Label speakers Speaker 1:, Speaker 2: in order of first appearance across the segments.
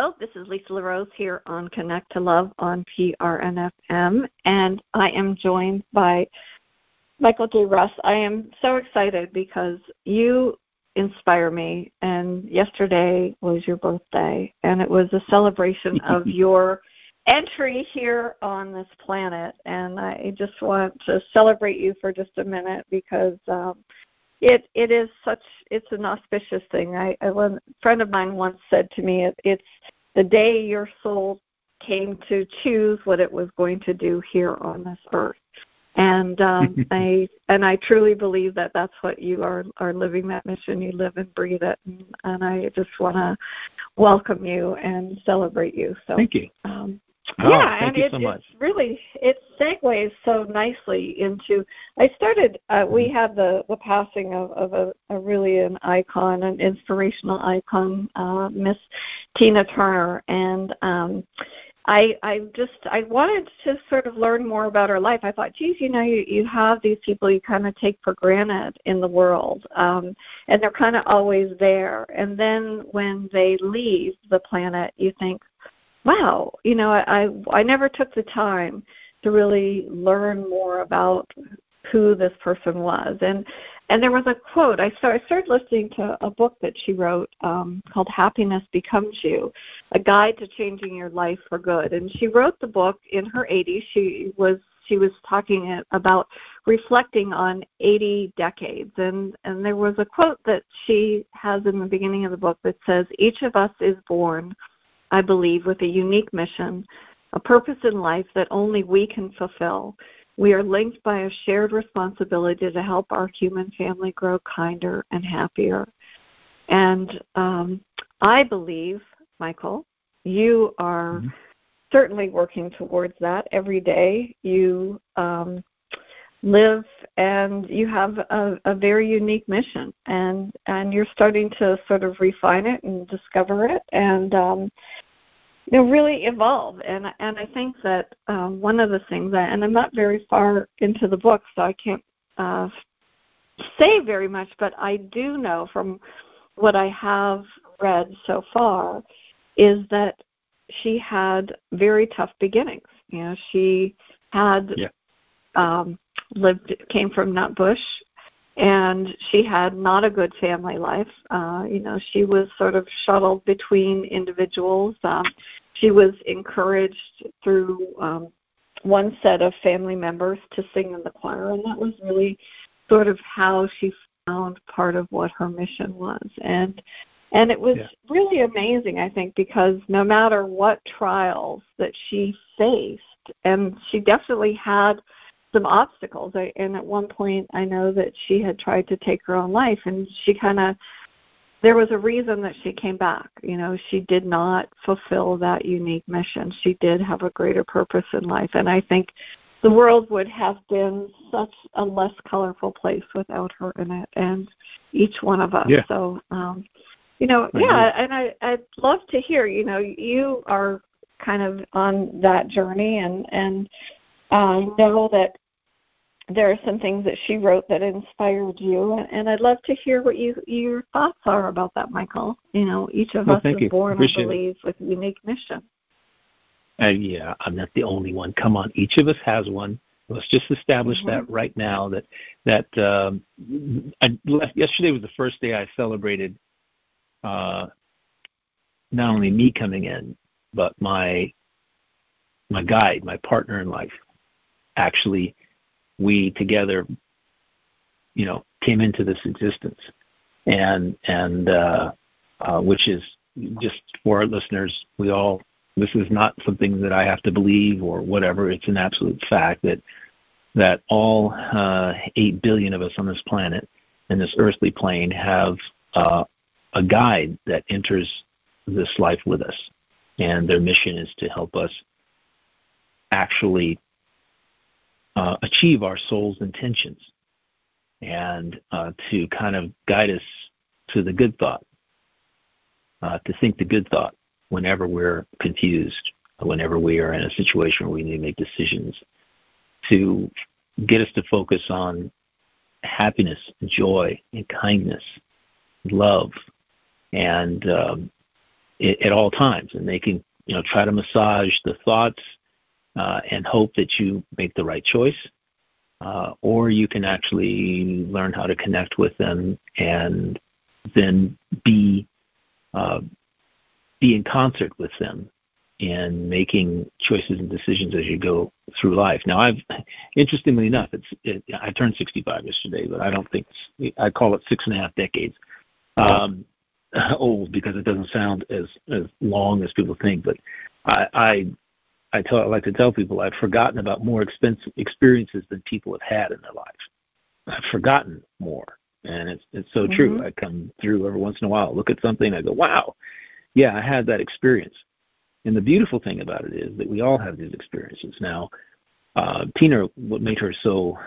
Speaker 1: Hello, this is Lisa LaRose here on Connect to Love on PRNFM, and I am joined by Michael J. Russ. I am so excited because you inspire me, and yesterday was your birthday, and it was a celebration of your entry here on this planet, and I just want to celebrate you for just a minute because um, it it is such it's an auspicious thing. I, I a friend of mine once said to me, it, it's the day your soul came to choose what it was going to do here on this earth. And um, I and I truly believe that that's what you are are living that mission. You live and breathe it, and, and I just want to welcome you and celebrate you. So
Speaker 2: thank you.
Speaker 1: Um,
Speaker 2: Oh,
Speaker 1: yeah,
Speaker 2: thank
Speaker 1: and
Speaker 2: you
Speaker 1: it,
Speaker 2: so much.
Speaker 1: it's really it segues so nicely into. I started. Uh, we
Speaker 2: Mm-hmm.
Speaker 1: had the the passing of, of a, a really an icon, an inspirational icon, uh, Miss Tina Turner, and um, I I just I wanted to sort of learn more about her life. I thought, geez, you know, you you have these people you kind of take for granted in the world, um, and they're kind of always there, and then when they leave the planet, you think wow, you know, I I never took the time to really learn more about who this person was. And and there was a quote. I started, I started listening to a book that she wrote um, called "Happiness Becomes You: A Guide to Changing Your Life for Good." And she wrote the book in her 80s. She was she was talking about reflecting on 80 decades and and there was a quote that she has in the beginning of the book that says each of us is born I believe, with a unique mission, a purpose in life that only we can fulfill. We are linked by a shared responsibility to help our human family grow kinder and happier. And um, I believe, Michael, you are
Speaker 2: Mm-hmm.
Speaker 1: certainly working towards that every day. You um, live and you have a, a very unique mission and and you're starting to sort of refine it and discover it and um you know really evolve and and I think that um one of the things that and I'm not very far into the book so I can't uh say very much but I do know from what I have read so far is that she had very tough beginnings you know she had
Speaker 2: Yeah.
Speaker 1: um lived came from Nutbush and she had not a good family life. Uh, you know, she was sort of shuttled between individuals. Um, she was encouraged through um, one set of family members to sing in the choir, and that was really sort of how she found part of what her mission was. And and it was
Speaker 2: Yeah.
Speaker 1: really amazing, I think, because no matter what trials that she faced, and she definitely had some obstacles. I, and at one point, I know that she had tried to take her own life, and she kind of there was a reason that she came back. You know, she did not fulfill that unique mission. She did have a greater purpose in life, and I think the world would have been such a less colorful place without her in it, and each one of us.
Speaker 2: Yeah.
Speaker 1: So, um, you know,
Speaker 2: I
Speaker 1: yeah, and I I'd love to hear. You know, you are kind of on that journey, and and I know that there are some things that she wrote that inspired you, and, and I'd love to hear what you your thoughts are about that, Michael. You know, each of
Speaker 2: Well,
Speaker 1: us is
Speaker 2: you.
Speaker 1: born, I
Speaker 2: Appreciate it.
Speaker 1: believe, with a unique mission.
Speaker 2: Uh, yeah, I'm not the only one. Come on, each of us has one. Let's just establish
Speaker 1: Mhm.
Speaker 2: that right now. That that um, I, yesterday was the first day I celebrated uh, not only me coming in, but my my guide, my partner in life. Actually, we together, you know, came into this existence, and and uh, uh, which is just for our listeners, we all this is not something that I have to believe or whatever. It's an absolute fact that that all uh, eight billion of us on this planet in this earthly plane have uh, a guide that enters this life with us, and their mission is to help us actually uh, achieve our soul's intentions and uh, to kind of guide us to the good thought, uh, to think the good thought whenever we're confused, whenever we are in a situation where we need to make decisions, to get us to focus on happiness, joy, and kindness, love, and um, it, at all times, and they can you know try to massage the thoughts uh, and hope that you make the right choice, uh, or you can actually learn how to connect with them and then be uh, be in concert with them in making choices and decisions as you go through life. Now, I've interestingly enough, it's it, I turned 65 yesterday, but I don't think I call it six and a half decades um, old because it doesn't sound as as long as people think. But I I, I, tell, I like to tell people I've forgotten about more expensive experiences than people have had in their lives. I've forgotten more, and it's it's so mm-hmm. true. I come through every once in a while, look at something, I go, wow, yeah, I had that experience. And the beautiful thing about it is that we all have these experiences. Now, uh, Tina, what made her so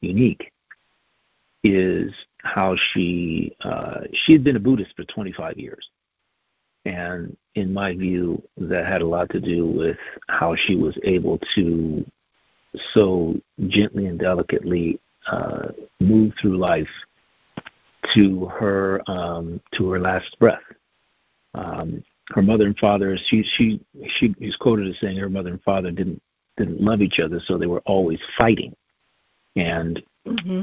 Speaker 2: unique is how she uh, she had been a Buddhist for 25 years, and in my view, that had a lot to do with how she was able to so gently and delicately uh, move through life to her um, to her last breath. Um, her mother and father, she she she is quoted as saying her mother and father didn't didn't love each other, so they were always fighting, and mm-hmm.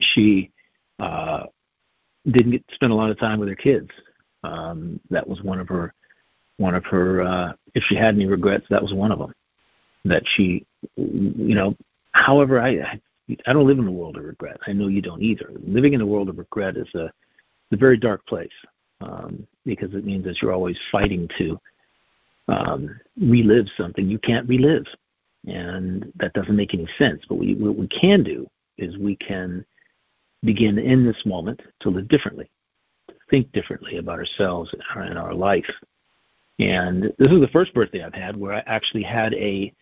Speaker 2: she uh, didn't get spend a lot of time with her kids. Um, that was one of her one of her. Uh, if she had any regrets, that was one of them. That she, you know, however, I I don't live in a world of regret. I know you don't either. Living in a world of regret is a, a very dark place um, because it means that you're always fighting to um, relive something you can't relive, and that doesn't make any sense. But we, what we can do is we can begin in this moment to live differently, think differently about ourselves and our, life. And this is the first birthday I've had where I actually had a,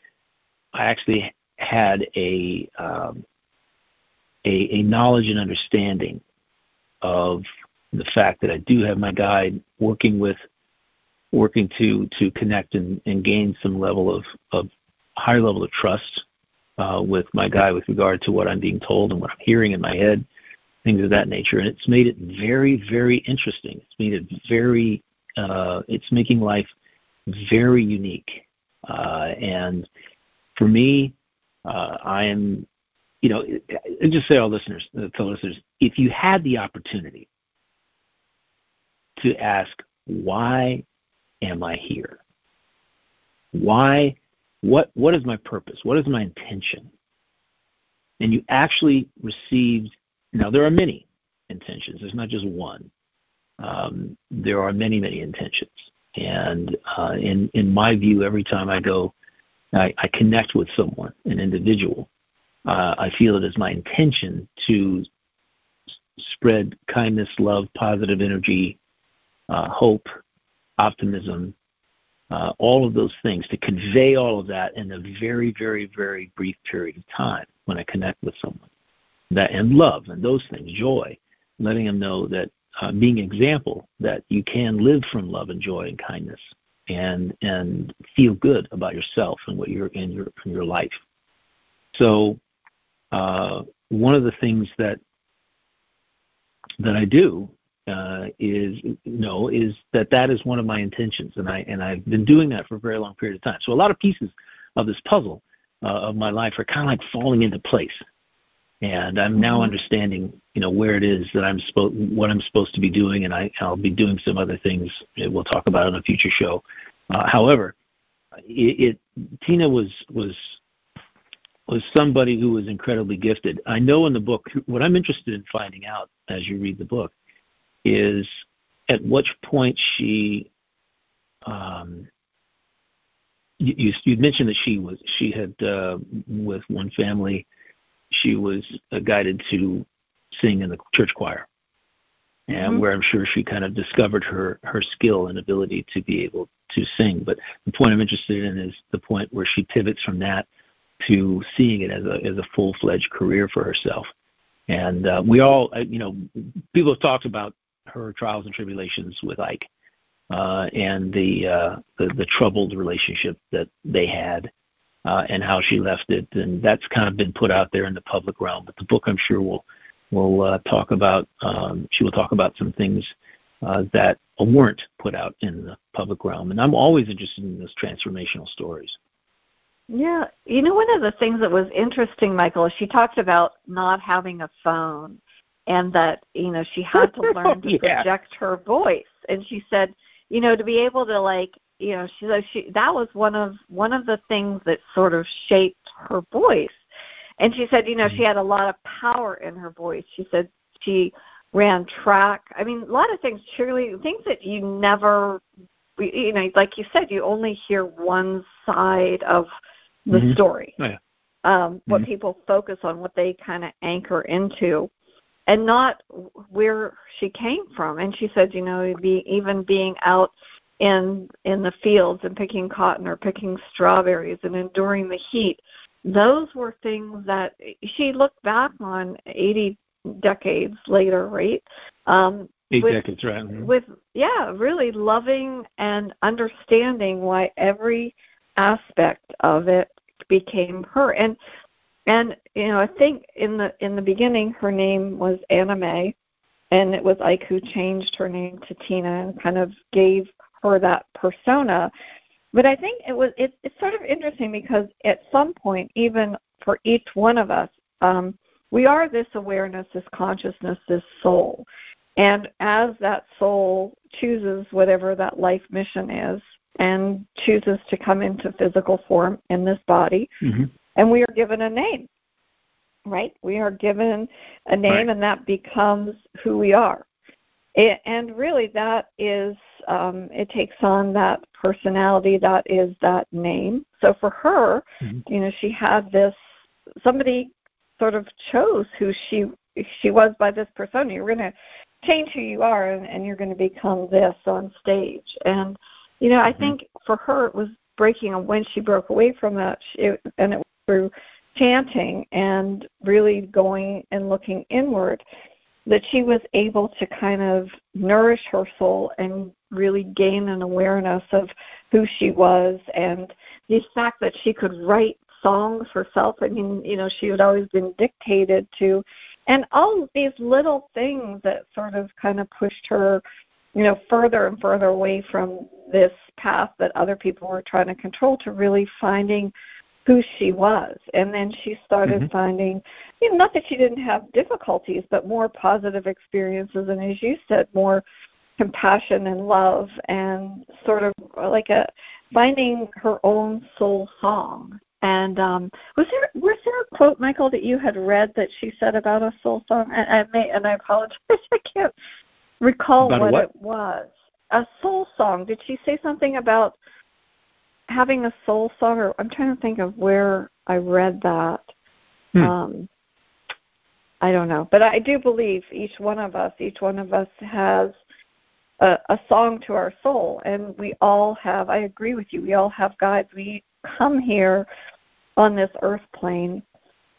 Speaker 2: I actually had a, um, a, a knowledge and understanding of the fact that I do have my guide working with working to to connect and, and gain some level of, of higher level of trust uh, with my guide with regard to what I'm being told and what I'm hearing in my head, things of that nature. And it's made it very, very interesting. It's made it very uh, it's making life very unique. Uh, and for me, uh, I am, you know, just say all listeners, to listeners, if you had the opportunity to ask, why am I here? Why, what, what is my purpose? What is my intention? And you actually received, now there are many intentions, there's not just one. Um, there are many, many intentions. And uh, in, in my view, every time I go, I, I connect with someone, an individual, uh, I feel it is my intention to spread kindness, love, positive energy, uh, hope, optimism, uh, all of those things, to convey all of that in a very, very, very brief period of time when I connect with someone. That and love and those things, joy, letting them know that uh, being example that you can live from love and joy and kindness and and feel good about yourself and what you're in your in your life. So uh, one of the things that that I do uh, is no is that that is one of my intentions, and I and I've been doing that for a very long period of time. So a lot of pieces of this puzzle uh, of my life are kind of like falling into place, and I'm now mm-hmm. understanding you know where it is that I'm supposed what I'm supposed to be doing, and I I'll be doing some other things. We'll talk about in a future show. Uh, however, it, it Tina was was was somebody who was incredibly gifted. I know in the book what I'm interested in finding out as you read the book is at which point she um, you, you mentioned that she was she had uh, with one family she was uh, guided to sing in the church choir and mm-hmm. where I'm sure she kind of discovered her her skill and ability to be able to sing. But the point I'm interested in is the point where she pivots from that to seeing it as a as a full fledged career for herself. And uh, we all, uh, you know, people have talked about her trials and tribulations with Ike, uh, and the, uh, the the troubled relationship that they had, uh, and how she left it, and that's kind of been put out there in the public realm. But the book, I'm sure, will will uh, talk about. Um, she will talk about some things uh, that weren't put out in the public realm. And I'm always interested in those transformational stories.
Speaker 1: Yeah, you know, one of the things that was interesting, Michael, is she talked about not having a phone, and that you know she had to learn to yeah. project her voice. And she said, you know, to be able to like, you know, she said she that was one of one of the things that sort of shaped her voice. And she said, you know, she mm-hmm. had a lot of power in her voice. She said she ran track. I mean, a lot of things, cheerleading, things that you never, you know, like you said, you only hear one side of the mm-hmm. story.
Speaker 2: Oh, yeah.
Speaker 1: um, what mm-hmm. people focus on, what they kind of anchor into, and not where she came from. And she said, you know, be, even being out in in the fields and picking cotton or picking strawberries and enduring the heat, those were things that she looked back on 80 decades later, right?
Speaker 2: Um, Eight with, decades, right?
Speaker 1: Mm-hmm. With yeah, really loving and understanding why every aspect of it became her. And and you know, I think in the in the beginning her name was Anna Mae and it was Ike who changed her name to Tina and kind of gave her that persona. But I think it was it, it's sort of interesting because at some point, even for each one of us, um, we are this awareness, this consciousness, this soul. And as that soul chooses whatever that life mission is, and chooses to come into physical form in this body. Mm-hmm. And we are given a name, right? We are given a name, right. and that becomes who we are. It, and really, that is, um, it takes on that personality that is that name. So for her, mm-hmm. you know, she had this, somebody sort of chose who she she was by this persona. You're going to change who you are, and, and you're going to become this on stage. And you know, I mm-hmm. think for her it was breaking, and when she broke away from that, it, and it was through chanting and really going and looking inward, that she was able to kind of nourish her soul and really gain an awareness of who she was and the fact that she could write songs herself. I mean, you know, she had always been dictated to, and all of these little things that sort of kind of pushed her you know, further and further away from this path that other people were trying to control to really finding who she was. And then she started mm-hmm. finding, you know, not that she didn't have difficulties, but more positive experiences. And as you said, more compassion and love and sort of like a finding her own soul song. And um, was there was there a quote, Michael, that you had read that she said about a soul song? And I may and I apologize, I can't recall what,
Speaker 2: what,
Speaker 1: it was. A soul song. Did she say something about having a soul song? Or I'm trying to think of where I read that. Hmm. Um, I don't know, but I do believe each one of us, each one of us has a, a song to our soul, and we all have. I agree with you. We all have guides. We come here on this earth plane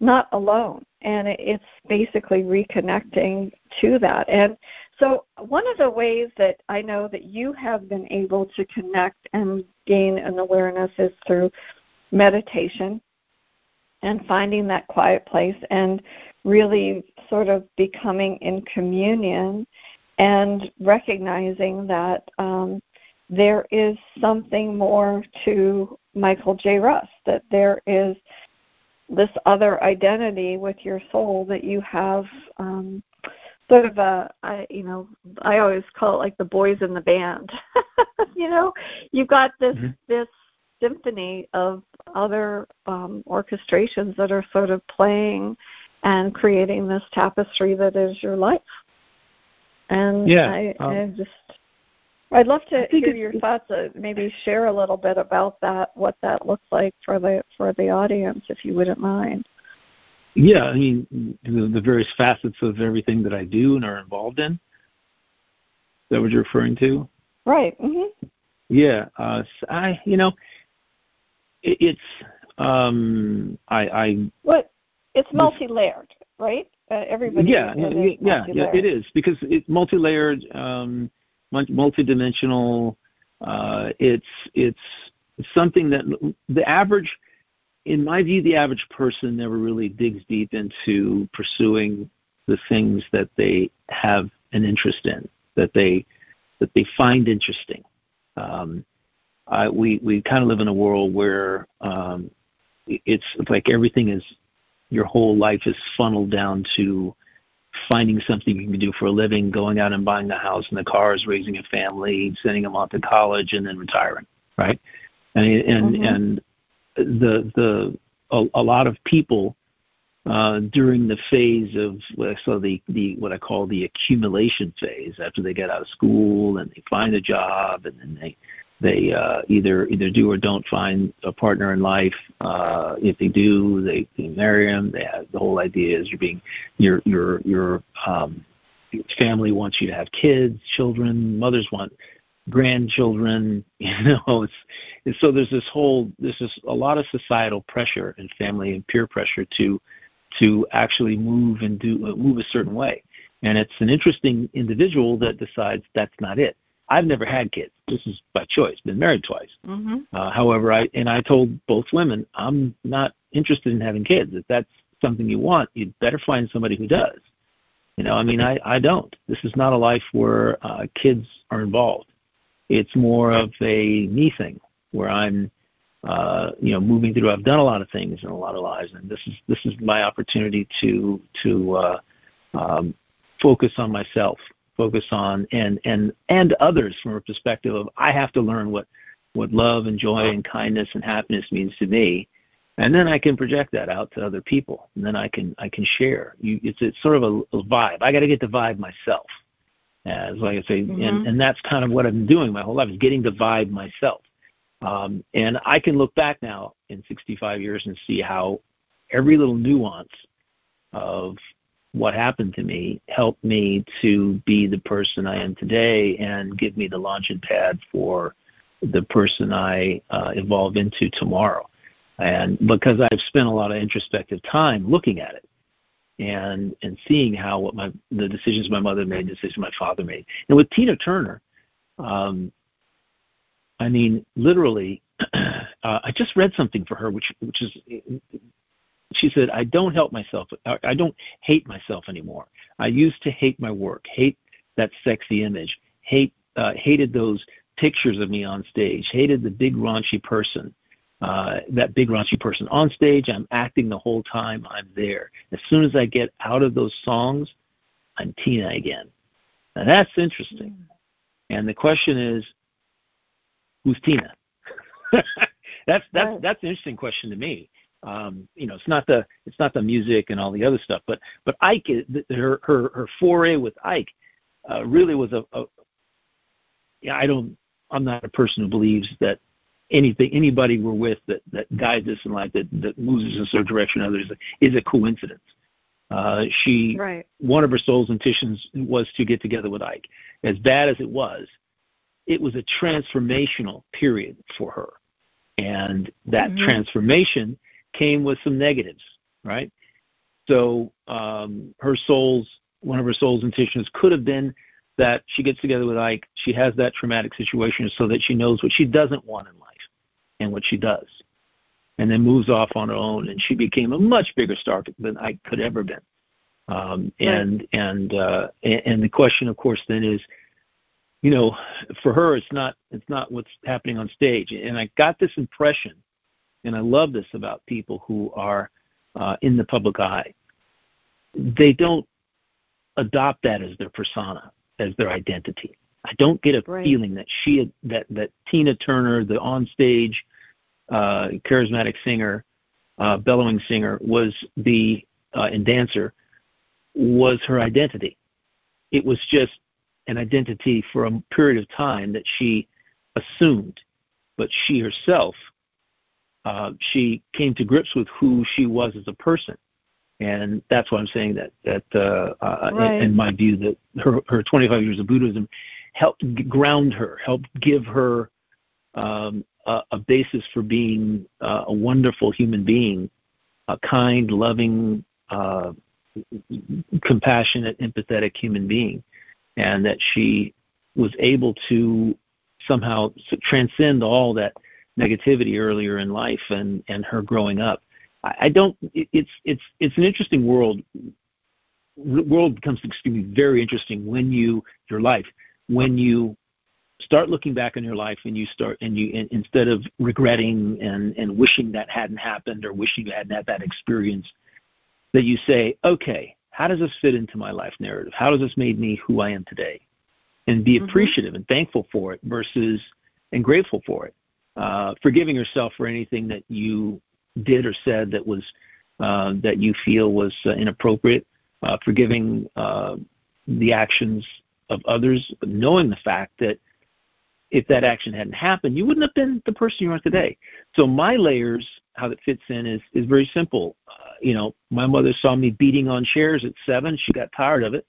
Speaker 1: not alone and it's basically reconnecting to that and so one of the ways that i know that you have been able to connect and gain an awareness is through meditation and finding that quiet place and really sort of becoming in communion and recognizing that um, there is something more to Michael J. Russ, that there is this other identity with your soul that you have um sort of a I you know I always call it like the boys in the band you know you've got this mm-hmm. this symphony of other um orchestrations that are sort of playing and creating this tapestry that is your life and
Speaker 2: yeah,
Speaker 1: I, um, I just I'd love to hear your thoughts. Uh, maybe share a little bit about that, what that looks like for the for the audience, if you wouldn't mind.
Speaker 2: Yeah, I mean the, the various facets of everything that I do and are involved in. Is that what you're referring to?
Speaker 1: Right. Mm-hmm.
Speaker 2: Yeah. Uh, I you know it, it's um I I
Speaker 1: what it's multi-layered, right? Uh, everybody.
Speaker 2: Yeah, yeah, yeah, yeah, it is because it's multi-layered. Um, multidimensional. Uh, it's it's something that the average, in my view, the average person never really digs deep into pursuing the things that they have an interest in, that they that they find interesting. Um, I, we we kind of live in a world where um, it's like everything is your whole life is funneled down to finding something you can do for a living, going out and buying the house and the cars, raising a family, sending them off to college, and then retiring, right? And and mm-hmm. and the the a, a lot of people uh, during the phase of so the the what I call the accumulation phase after they get out of school and they find a job and then they they uh, either either do or don't find a partner in life. Uh, if they do, they, they marry them. They have the whole idea is you're being your your your um, family wants you to have kids, children. Mothers want grandchildren. You know, it's, it's so there's this whole there's this a lot of societal pressure and family and peer pressure to to actually move and do move a certain way. And it's an interesting individual that decides that's not it I've never had kids. This is by choice. Been married twice. Mm-hmm. Uh, however, I and I told both women I'm not interested in having kids. If that's something you want, you'd better find somebody who does. You know, I mean, I I don't. This is not a life where uh, kids are involved. It's more of a me thing where I'm, uh, you know, moving through. I've done a lot of things in a lot of lives, and this is this is my opportunity to to uh, um, focus on myself focus on and and and others from a perspective of I have to learn what what love and joy and kindness and happiness means to me. And then I can project that out to other people. And then I can I can share. You it's it's sort of a, a vibe. I got to get the vibe myself. As like I say mm-hmm. and and that's kind of what I've been doing my whole life is getting the vibe myself. Um, and I can look back now in 65 years and see how every little nuance of what happened to me helped me to be the person I am today and give me the launching pad for the person I uh, evolve into tomorrow. And because I've spent a lot of introspective time looking at it and and seeing how what my the decisions my mother made, the decisions my father made. And with Tina Turner, um, I mean, literally, uh, I just read something for her, which which is she said, I don't help myself. I don't hate myself anymore. I used to hate my work, hate that sexy image, hate uh, hated those pictures of me on stage, hated the big raunchy person. Uh, that big raunchy person on stage, I'm acting the whole time I'm there. As soon as I get out of those songs, I'm Tina again. Now that's interesting. And the question is, who's Tina? that's that's that's an interesting question to me um, you know, it's not the it's not the music and all the other stuff, but but Ike, her her her foray with Ike, uh, really was a, a. Yeah, I don't. I'm not a person who believes that anything anybody we're with that that guides us in life that that moves us in a certain direction or others is a coincidence. Uh, she right. one of her soul's intentions was to get together with Ike. As bad as it was, it was a transformational period for her, and that mm-hmm. transformation came with some negatives, right? So um, her soul's one of her soul's intentions could have been that she gets together with Ike, she has that traumatic situation so that she knows what she doesn't want in life and what she does, and then moves off on her own. And she became a much bigger star than Ike could ever been. Um, and right. and uh, and the question, of course, then is, you know, for her, it's not it's not what's happening on stage. And I got this impression and I love this about people who are uh, in the public eye. They don't adopt that as their persona, as their identity. I don't get a right. feeling that she that that Tina Turner, the onstage uh, charismatic singer, uh, bellowing singer, was the uh, and dancer was her identity. It was just an identity for a period of time that she assumed, but she herself uh, she came to grips with who she was as a person, and that's why I'm saying that that uh, uh, right. in, in my view that her her 25 years of Buddhism helped ground her, helped give her um, a, a basis for being uh, a wonderful human being, a kind, loving, uh, compassionate, empathetic human being, and that she was able to somehow transcend all that negativity earlier in life and and her growing up. I, I don't. It, it's it's it's an interesting world. The world becomes extremely very interesting when you your life when you start looking back on your life and you start and you and instead of regretting and and wishing that hadn't happened or wishing you hadn't had that experience that you say okay how does this fit into my life narrative how does this make me who i am today and be mm-hmm. appreciative and thankful for it versus and grateful for it uh, forgiving yourself for anything that you did or said that was uh, that you feel was uh, inappropriate uh, forgiving uh, the actions of others knowing the fact that if that action hadn't happened, you wouldn't have been the person you are today. So my layers, how that fits in is is very simple. Uh, you know, my mother saw me beating on chairs at seven. She got tired of it,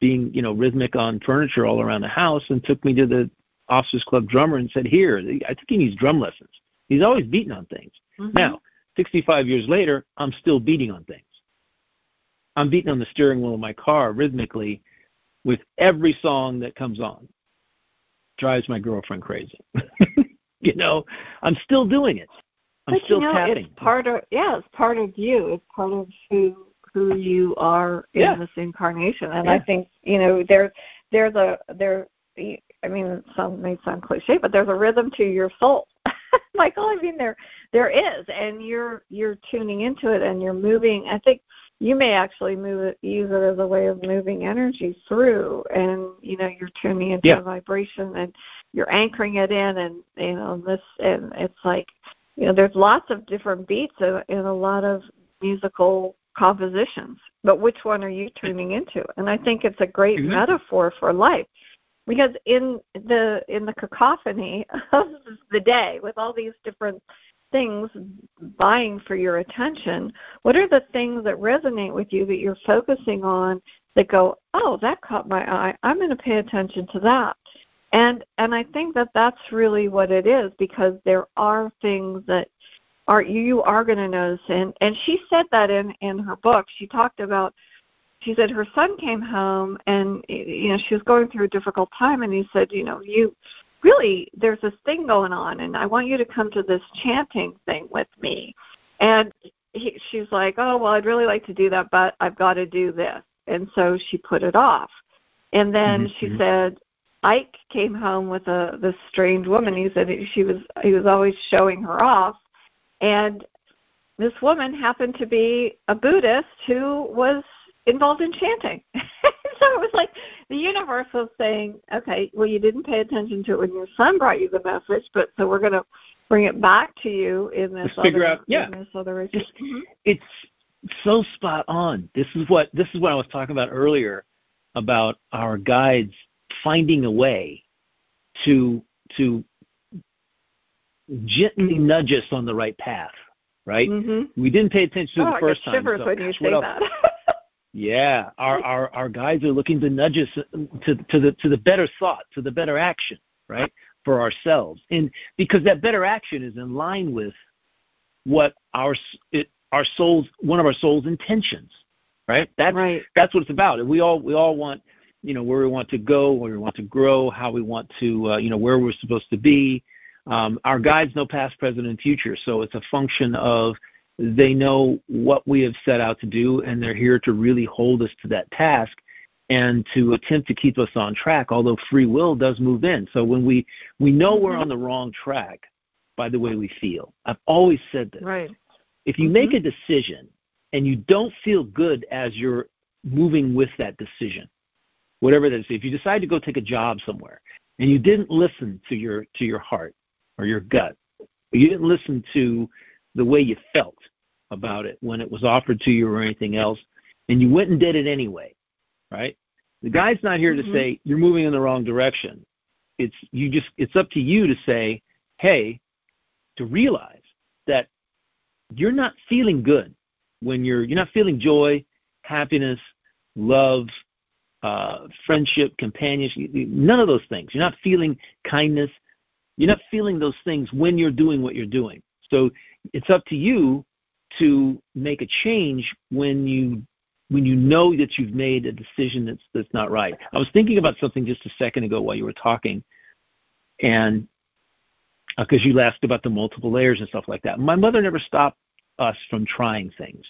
Speaker 2: being you know rhythmic on furniture all around the house, and took me to the officers club drummer and said, "Here, I think he needs drum lessons. He's always beating on things." Mm-hmm. Now, 65 years later, I'm still beating on things. I'm beating on the steering wheel of my car rhythmically with every song that comes on drives my girlfriend crazy. you know, I'm still doing it. I'm
Speaker 1: but
Speaker 2: still
Speaker 1: you know,
Speaker 2: tapping.
Speaker 1: It's part of yeah, it's part of you. It's part of who who you are in
Speaker 2: yeah.
Speaker 1: this incarnation. And
Speaker 2: yeah.
Speaker 1: I think you know there's there's a there. I mean, some may sound cliche, but there's a rhythm to your soul. Michael, I mean there there is, and you're you're tuning into it, and you're moving. I think you may actually move it, use it as a way of moving energy through, and you know you're tuning into
Speaker 2: yeah.
Speaker 1: a vibration, and you're anchoring it in, and you know this, and it's like you know there's lots of different beats in, in a lot of musical compositions, but which one are you tuning into? And I think it's a great
Speaker 2: mm-hmm.
Speaker 1: metaphor for life because in the in the cacophony of the day with all these different things vying for your attention, what are the things that resonate with you that you're focusing on that go, oh, that caught my eye. I'm going to pay attention to that. And and I think that that's really what it is because there are things that are you are going to notice and and she said that in in her book. She talked about she said her son came home and you know she was going through a difficult time and he said you know you really there's this thing going on and I want you to come to this chanting thing with me. And he, she's like, "Oh, well, I'd really like to do that, but I've got to do this." And so she put it off. And then mm-hmm. she said Ike came home with a this strange woman. He said she was he was always showing her off, and this woman happened to be a Buddhist who was involved in chanting. so it was like the universe was saying, okay, well, you didn't pay attention to it when your son brought you the message, but so we're going to bring it back to you in this
Speaker 2: Let's figure
Speaker 1: other,
Speaker 2: out, yeah.
Speaker 1: this other
Speaker 2: it's, mm-hmm. it's so spot on. This is what this is what I was talking about earlier about our guides finding a way to to gently nudge us on the right path. Right?
Speaker 1: Mm-hmm.
Speaker 2: We didn't pay attention to
Speaker 1: oh,
Speaker 2: the first
Speaker 1: I get
Speaker 2: time.
Speaker 1: So when you say that.
Speaker 2: Yeah, our, our our guides are looking to nudge us to to the to the better thought, to the better action, right, for ourselves, and because that better action is in line with what our it, our souls one of our soul's intentions, right? That's
Speaker 1: right.
Speaker 2: that's what it's about. And we all we all want you know where we want to go, where we want to grow, how we want to uh, you know where we're supposed to be. Um, our guides know past, present, and future, so it's a function of they know what we have set out to do, and they're here to really hold us to that task and to attempt to keep us on track. Although free will does move in, so when we we know we're on the wrong track by the way we feel. I've always said this.
Speaker 1: Right.
Speaker 2: If you
Speaker 1: mm-hmm.
Speaker 2: make a decision and you don't feel good as you're moving with that decision, whatever that is, if you decide to go take a job somewhere and you didn't listen to your to your heart or your gut, you didn't listen to the way you felt about it when it was offered to you or anything else, and you went and did it anyway, right? The guy's not here
Speaker 1: mm-hmm.
Speaker 2: to say you're moving in the wrong direction. It's you just it's up to you to say, hey, to realize that you're not feeling good when you're you're not feeling joy, happiness, love, uh, friendship, companionship, none of those things. You're not feeling kindness. You're not feeling those things when you're doing what you're doing. So it's up to you to make a change when you when you know that you've made a decision that's that's not right. I was thinking about something just a second ago while you were talking, and because uh, you asked about the multiple layers and stuff like that. My mother never stopped us from trying things,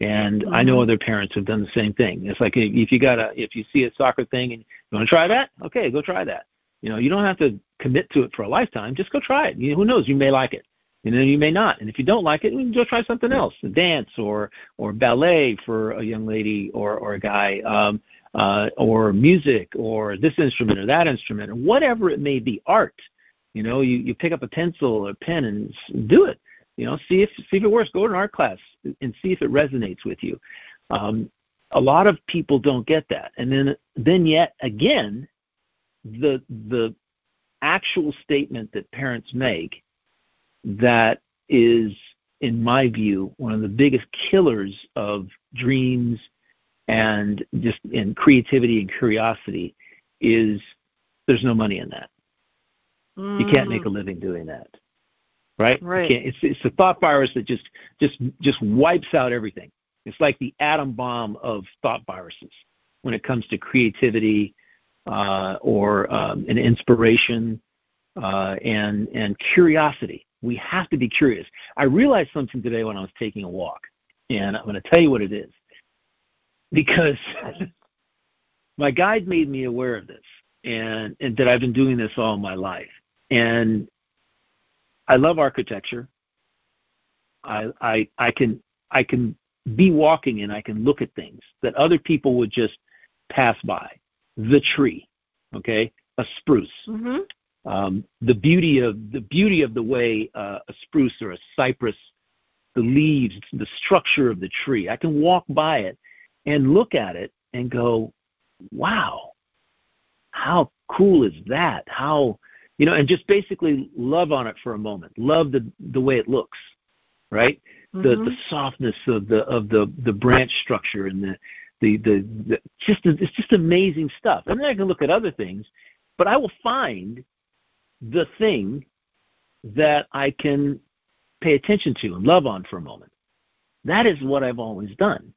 Speaker 2: and mm-hmm. I know mm-hmm. other parents have done the same thing. It's like if you got a if you see a soccer thing and you want to try that, okay, go try that. You know, you don't have to commit to it for a lifetime. Just go try it. You know, who knows? You may like it, and then you may not. And if you don't like it, you can go try something else, dance or or ballet for a young lady or or a guy, um, uh, or music or this instrument or that instrument or whatever it may be, art. You know, you you pick up a pencil or a pen and do it. You know, see if see if it works. Go to an art class and see if it resonates with you. Um, a lot of people don't get that, and then then yet again, the the actual statement that parents make that is, in my view, one of the biggest killers of dreams and just in creativity and curiosity is there's no money in that. Mm. You can't make a mm. living doing that. Right?
Speaker 1: Right.
Speaker 2: It's it's a thought virus that just just just wipes out everything. It's like the atom bomb of thought viruses when it comes to creativity uh, or um, an inspiration uh, and and curiosity. We have to be curious. I realized something today when I was taking a walk, and I'm going to tell you what it is because my guide made me aware of this and, and that I've been doing this all my life. And I love architecture. I I I can I can be walking and I can look at things that other people would just pass by. The tree, okay, a spruce.
Speaker 1: Mm-hmm.
Speaker 2: Um, the beauty of the beauty of the way uh, a spruce or a cypress, the leaves, the structure of the tree. I can walk by it and look at it and go, wow, how cool is that? How, you know, and just basically love on it for a moment. Love the the way it looks, right? Mm-hmm. The the softness of the of the the branch structure and the the the, the just it's just amazing stuff. And then I can look at other things, but I will find the thing that I can pay attention to and love on for a moment. That is what I've always done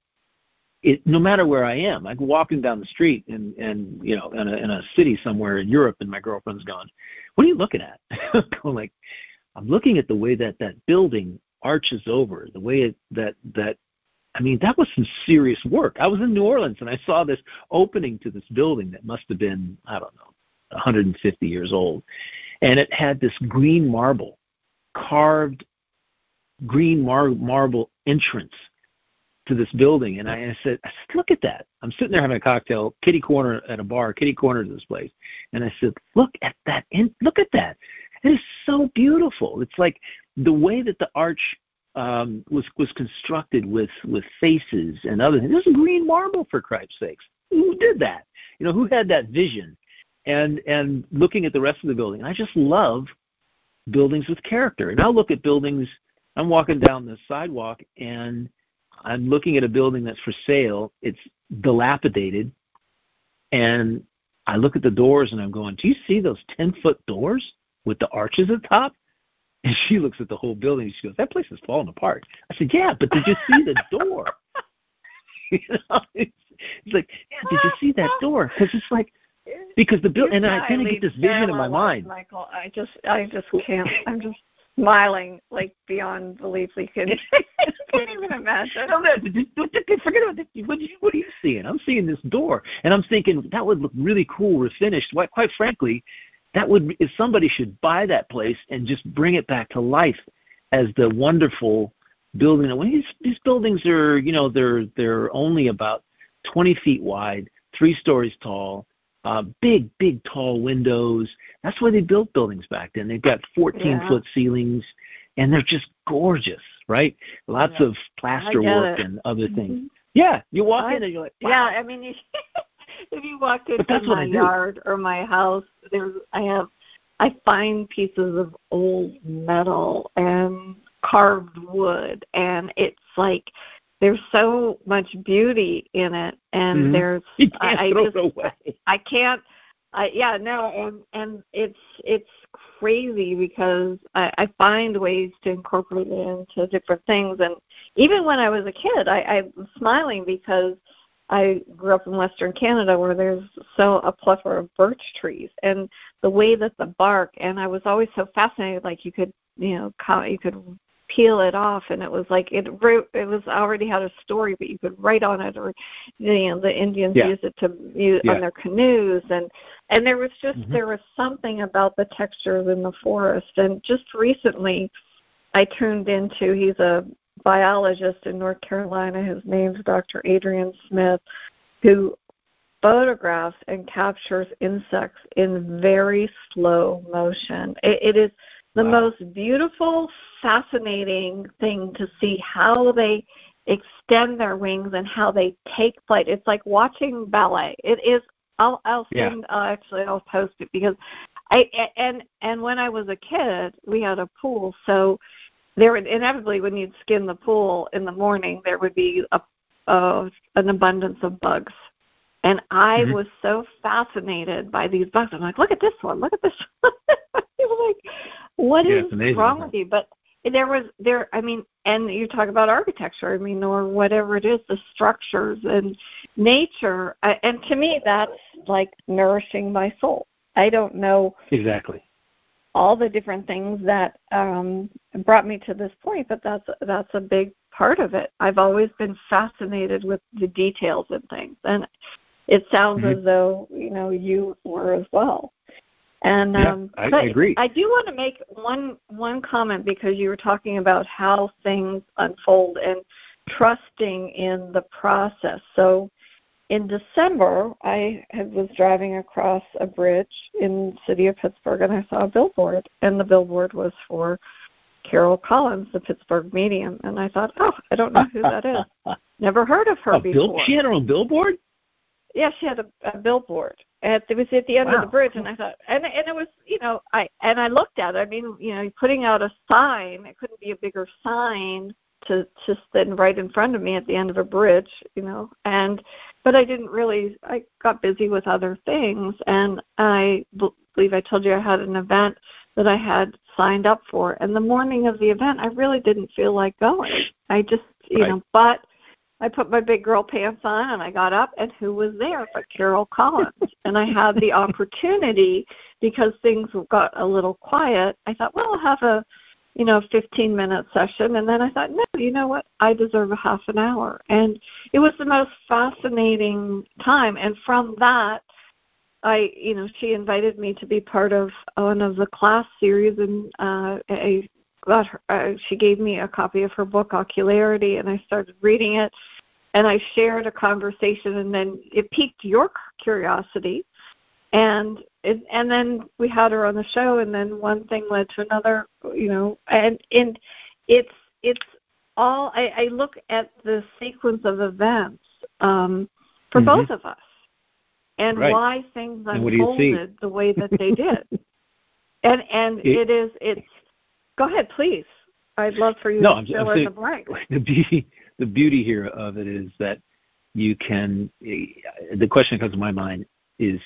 Speaker 2: it, no matter where I am, I'm walking down the street and and you know in a, in a city somewhere in Europe, and my girlfriend's gone. What are you looking at? I'm like, I'm looking at the way that that building arches over, the way it, that that. I mean, that was some serious work. I was in New Orleans and I saw this opening to this building that must have been I don't know 150 years old, and it had this green marble, carved green mar- marble entrance to this building, and I, I said, I said, look at that. I'm sitting there having a cocktail, kitty corner at a bar, kitty corner to this place, and I said, look at that, in, look at that. It is so beautiful. It's like the way that the arch um, was was constructed with with faces and other things. This is green marble for Christ's sakes. Who did that? You know, who had that vision? And and looking at the rest of the building, I just love buildings with character. And I'll look at buildings. I'm walking down the sidewalk and I'm looking at a building that's for sale. It's dilapidated, and I look at the doors and I'm going, "Do you see those ten foot doors with the arches at the top?" And she looks at the whole building. And she goes, "That place is falling apart." I said, "Yeah, but did you see the door?" you know, it's, it's like, "Yeah, did you see that door?" Because it's like because the building, and I kind of get this vision in my mind.
Speaker 1: Michael, I just, I just can't. I'm just smiling like beyond belief. We can can't even imagine. No, no,
Speaker 2: forget about that. What, what are you seeing? I'm seeing this door, and I'm thinking that would look really cool refinished. Quite, quite frankly, that would if somebody should buy that place and just bring it back to life as the wonderful building. When these these buildings are, you know, they're they're only about 20 feet wide, three stories tall uh, big, big, tall windows. That's why they built buildings back then. They've got 14 yeah. foot ceilings, and they're just gorgeous, right? Lots yeah. of plaster work
Speaker 1: it.
Speaker 2: and other
Speaker 1: mm-hmm.
Speaker 2: things. Yeah, you walk in and you're like, wow.
Speaker 1: yeah. I mean, if you walk into my yard or my house, there's I have I find pieces of old metal and carved wood, and it's like there's so much beauty in it and
Speaker 2: mm-hmm.
Speaker 1: there's
Speaker 2: you can't
Speaker 1: I,
Speaker 2: throw
Speaker 1: I just
Speaker 2: it away.
Speaker 1: I can't I yeah no and and it's it's crazy because I, I find ways to incorporate it into different things and even when I was a kid I, I was smiling because I grew up in Western Canada where there's so a plethora of birch trees and the way that the bark and I was always so fascinated like you could you know you could peel it off and it was like it wrote it was already had a story but you could write on it or you know the indians
Speaker 2: yeah.
Speaker 1: used it to use
Speaker 2: yeah.
Speaker 1: on their canoes and and there was just
Speaker 2: mm-hmm.
Speaker 1: there was something about the textures in the forest and just recently i tuned into he's a biologist in north carolina his name's dr adrian smith who photographs and captures insects in very slow motion it, it is the wow. most beautiful, fascinating thing to see how they extend their wings and how they take flight. It's like watching ballet. It is. I'll I'll send. Yeah. Uh, actually, I'll post it because I and and when I was a kid, we had a pool, so there would inevitably when you'd skin the pool in the morning, there would be a, a an abundance of bugs. And I mm-hmm. was so fascinated by these bugs. I'm like, look at this one, look at this one. like, what
Speaker 2: yeah,
Speaker 1: is wrong with you? But there was there I mean and you talk about architecture, I mean, or whatever it is, the structures and nature and to me that's like nourishing my soul. I don't know
Speaker 2: Exactly.
Speaker 1: All the different things that um brought me to this point, but that's that's a big part of it. I've always been fascinated with the details and things. And it sounds mm-hmm. as though you know you were as well. And
Speaker 2: yeah,
Speaker 1: um,
Speaker 2: I, I agree.
Speaker 1: I do want to make one one comment because you were talking about how things unfold and trusting in the process. So in December, I had, was driving across a bridge in the city of Pittsburgh, and I saw a billboard, and the billboard was for Carol Collins, the Pittsburgh medium, and I thought, oh, I don't know who that is. Never heard of her
Speaker 2: a
Speaker 1: before.
Speaker 2: Bill, she had her own billboard.
Speaker 1: Yeah, she had a, a billboard. At, it was at the end
Speaker 2: wow.
Speaker 1: of the bridge, and I thought, and and it was, you know, I and I looked at it. I mean, you know, putting out a sign. It couldn't be a bigger sign to to stand right in front of me at the end of a bridge, you know. And but I didn't really. I got busy with other things, and I believe I told you I had an event that I had signed up for. And the morning of the event, I really didn't feel like going. I just, you right. know, but I put my big girl pants on and I got up and who was there but Carol Collins. and I had the opportunity because things got a little quiet. I thought, well, I'll have a, you know, 15 minute session. And then I thought, no, you know what? I deserve a half an hour. And it was the most fascinating time. And from that, I, you know, she invited me to be part of one of the class series, and uh, I got her. Uh, she gave me a copy of her book Ocularity, and I started reading it, and I shared a conversation, and then it piqued your curiosity, and it, and then we had her on the show, and then one thing led to another, you know, and and it's it's all. I, I look at the sequence of events um, for mm-hmm. both of us and
Speaker 2: right.
Speaker 1: why things unfolded the way that they did. and and it, it is it's go ahead, please. I'd love for you
Speaker 2: no,
Speaker 1: to fill in the blank.
Speaker 2: The beauty the beauty here of it is that you can eh, the question that comes to my mind is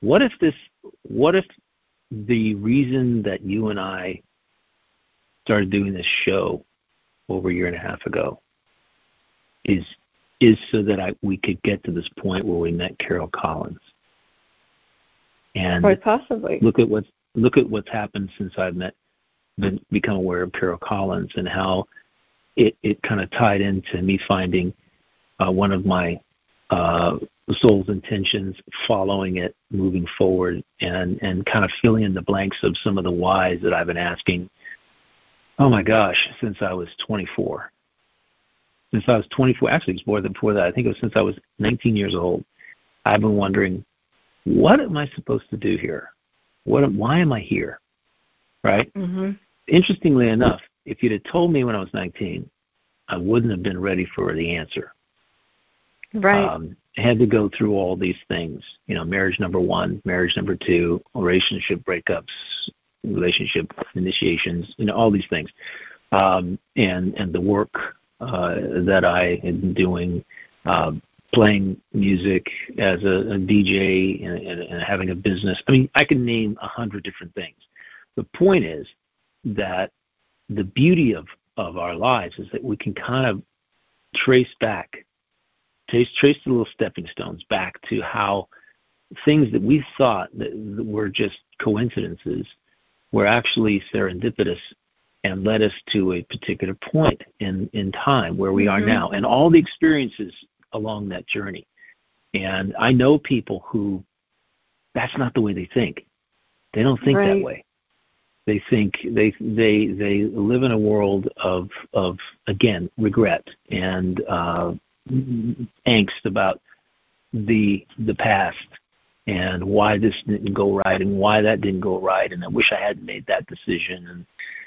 Speaker 2: what if this what if the reason that you and I started doing this show over a year and a half ago is is so that I, we could get to this point where we met Carol Collins. And
Speaker 1: Quite possibly.
Speaker 2: Look at what's look at what's happened since I've met been become aware of Carol Collins and how it, it kind of tied into me finding uh, one of my uh, soul's intentions, following it, moving forward, and and kind of filling in the blanks of some of the whys that I've been asking. Oh my gosh, since I was 24 since I was 24. Actually, it's more than before that. I think it was since I was 19 years old. I've been wondering, what am I supposed to do here? What? Why am I here? Right.
Speaker 1: Mm-hmm.
Speaker 2: Interestingly enough, if you'd have told me when I was 19, I wouldn't have been ready for the answer.
Speaker 1: Right.
Speaker 2: Um, I had to go through all these things. You know, marriage number one, marriage number two, relationship breakups, relationship initiations. You know, all these things, um, and and the work uh, that I had been doing, uh, playing music as a, a DJ and, and, and having a business. I mean, I can name a hundred different things. The point is that the beauty of, of our lives is that we can kind of trace back, trace, trace the little stepping stones back to how things that we thought that were just coincidences were actually serendipitous and led us to a particular point in in time where we mm-hmm. are now, and all the experiences along that journey. And I know people who that's not the way they think. They don't think right. that way. They think they they they live in a world of of again regret and uh, angst about the the past and why this didn't go right and why that didn't go right. And I wish I hadn't made that decision. And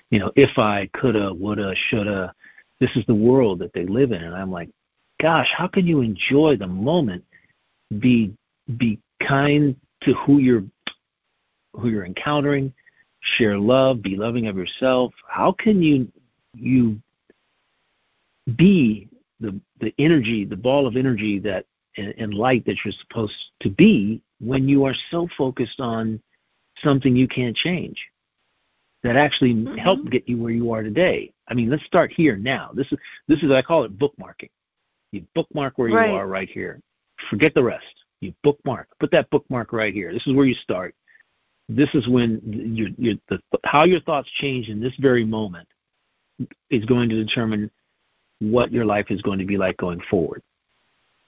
Speaker 2: you know if I coulda woulda shoulda this is the world that they live in. And I'm like gosh how can you enjoy the moment? Be be kind to who you're who you're encountering share love be loving of yourself how can you you be the the energy the ball of energy that and light that you're supposed to be when you are so focused on something you can't change that actually mm-hmm. helped get you where you are today. I mean, let's start here now. This is this is I call it bookmarking. You bookmark where
Speaker 1: right.
Speaker 2: you are right here. Forget the rest. You bookmark. Put that bookmark right here. This is where you start. This is when your, your, the, how your thoughts change in this very moment is going to determine what your life is going to be like going forward.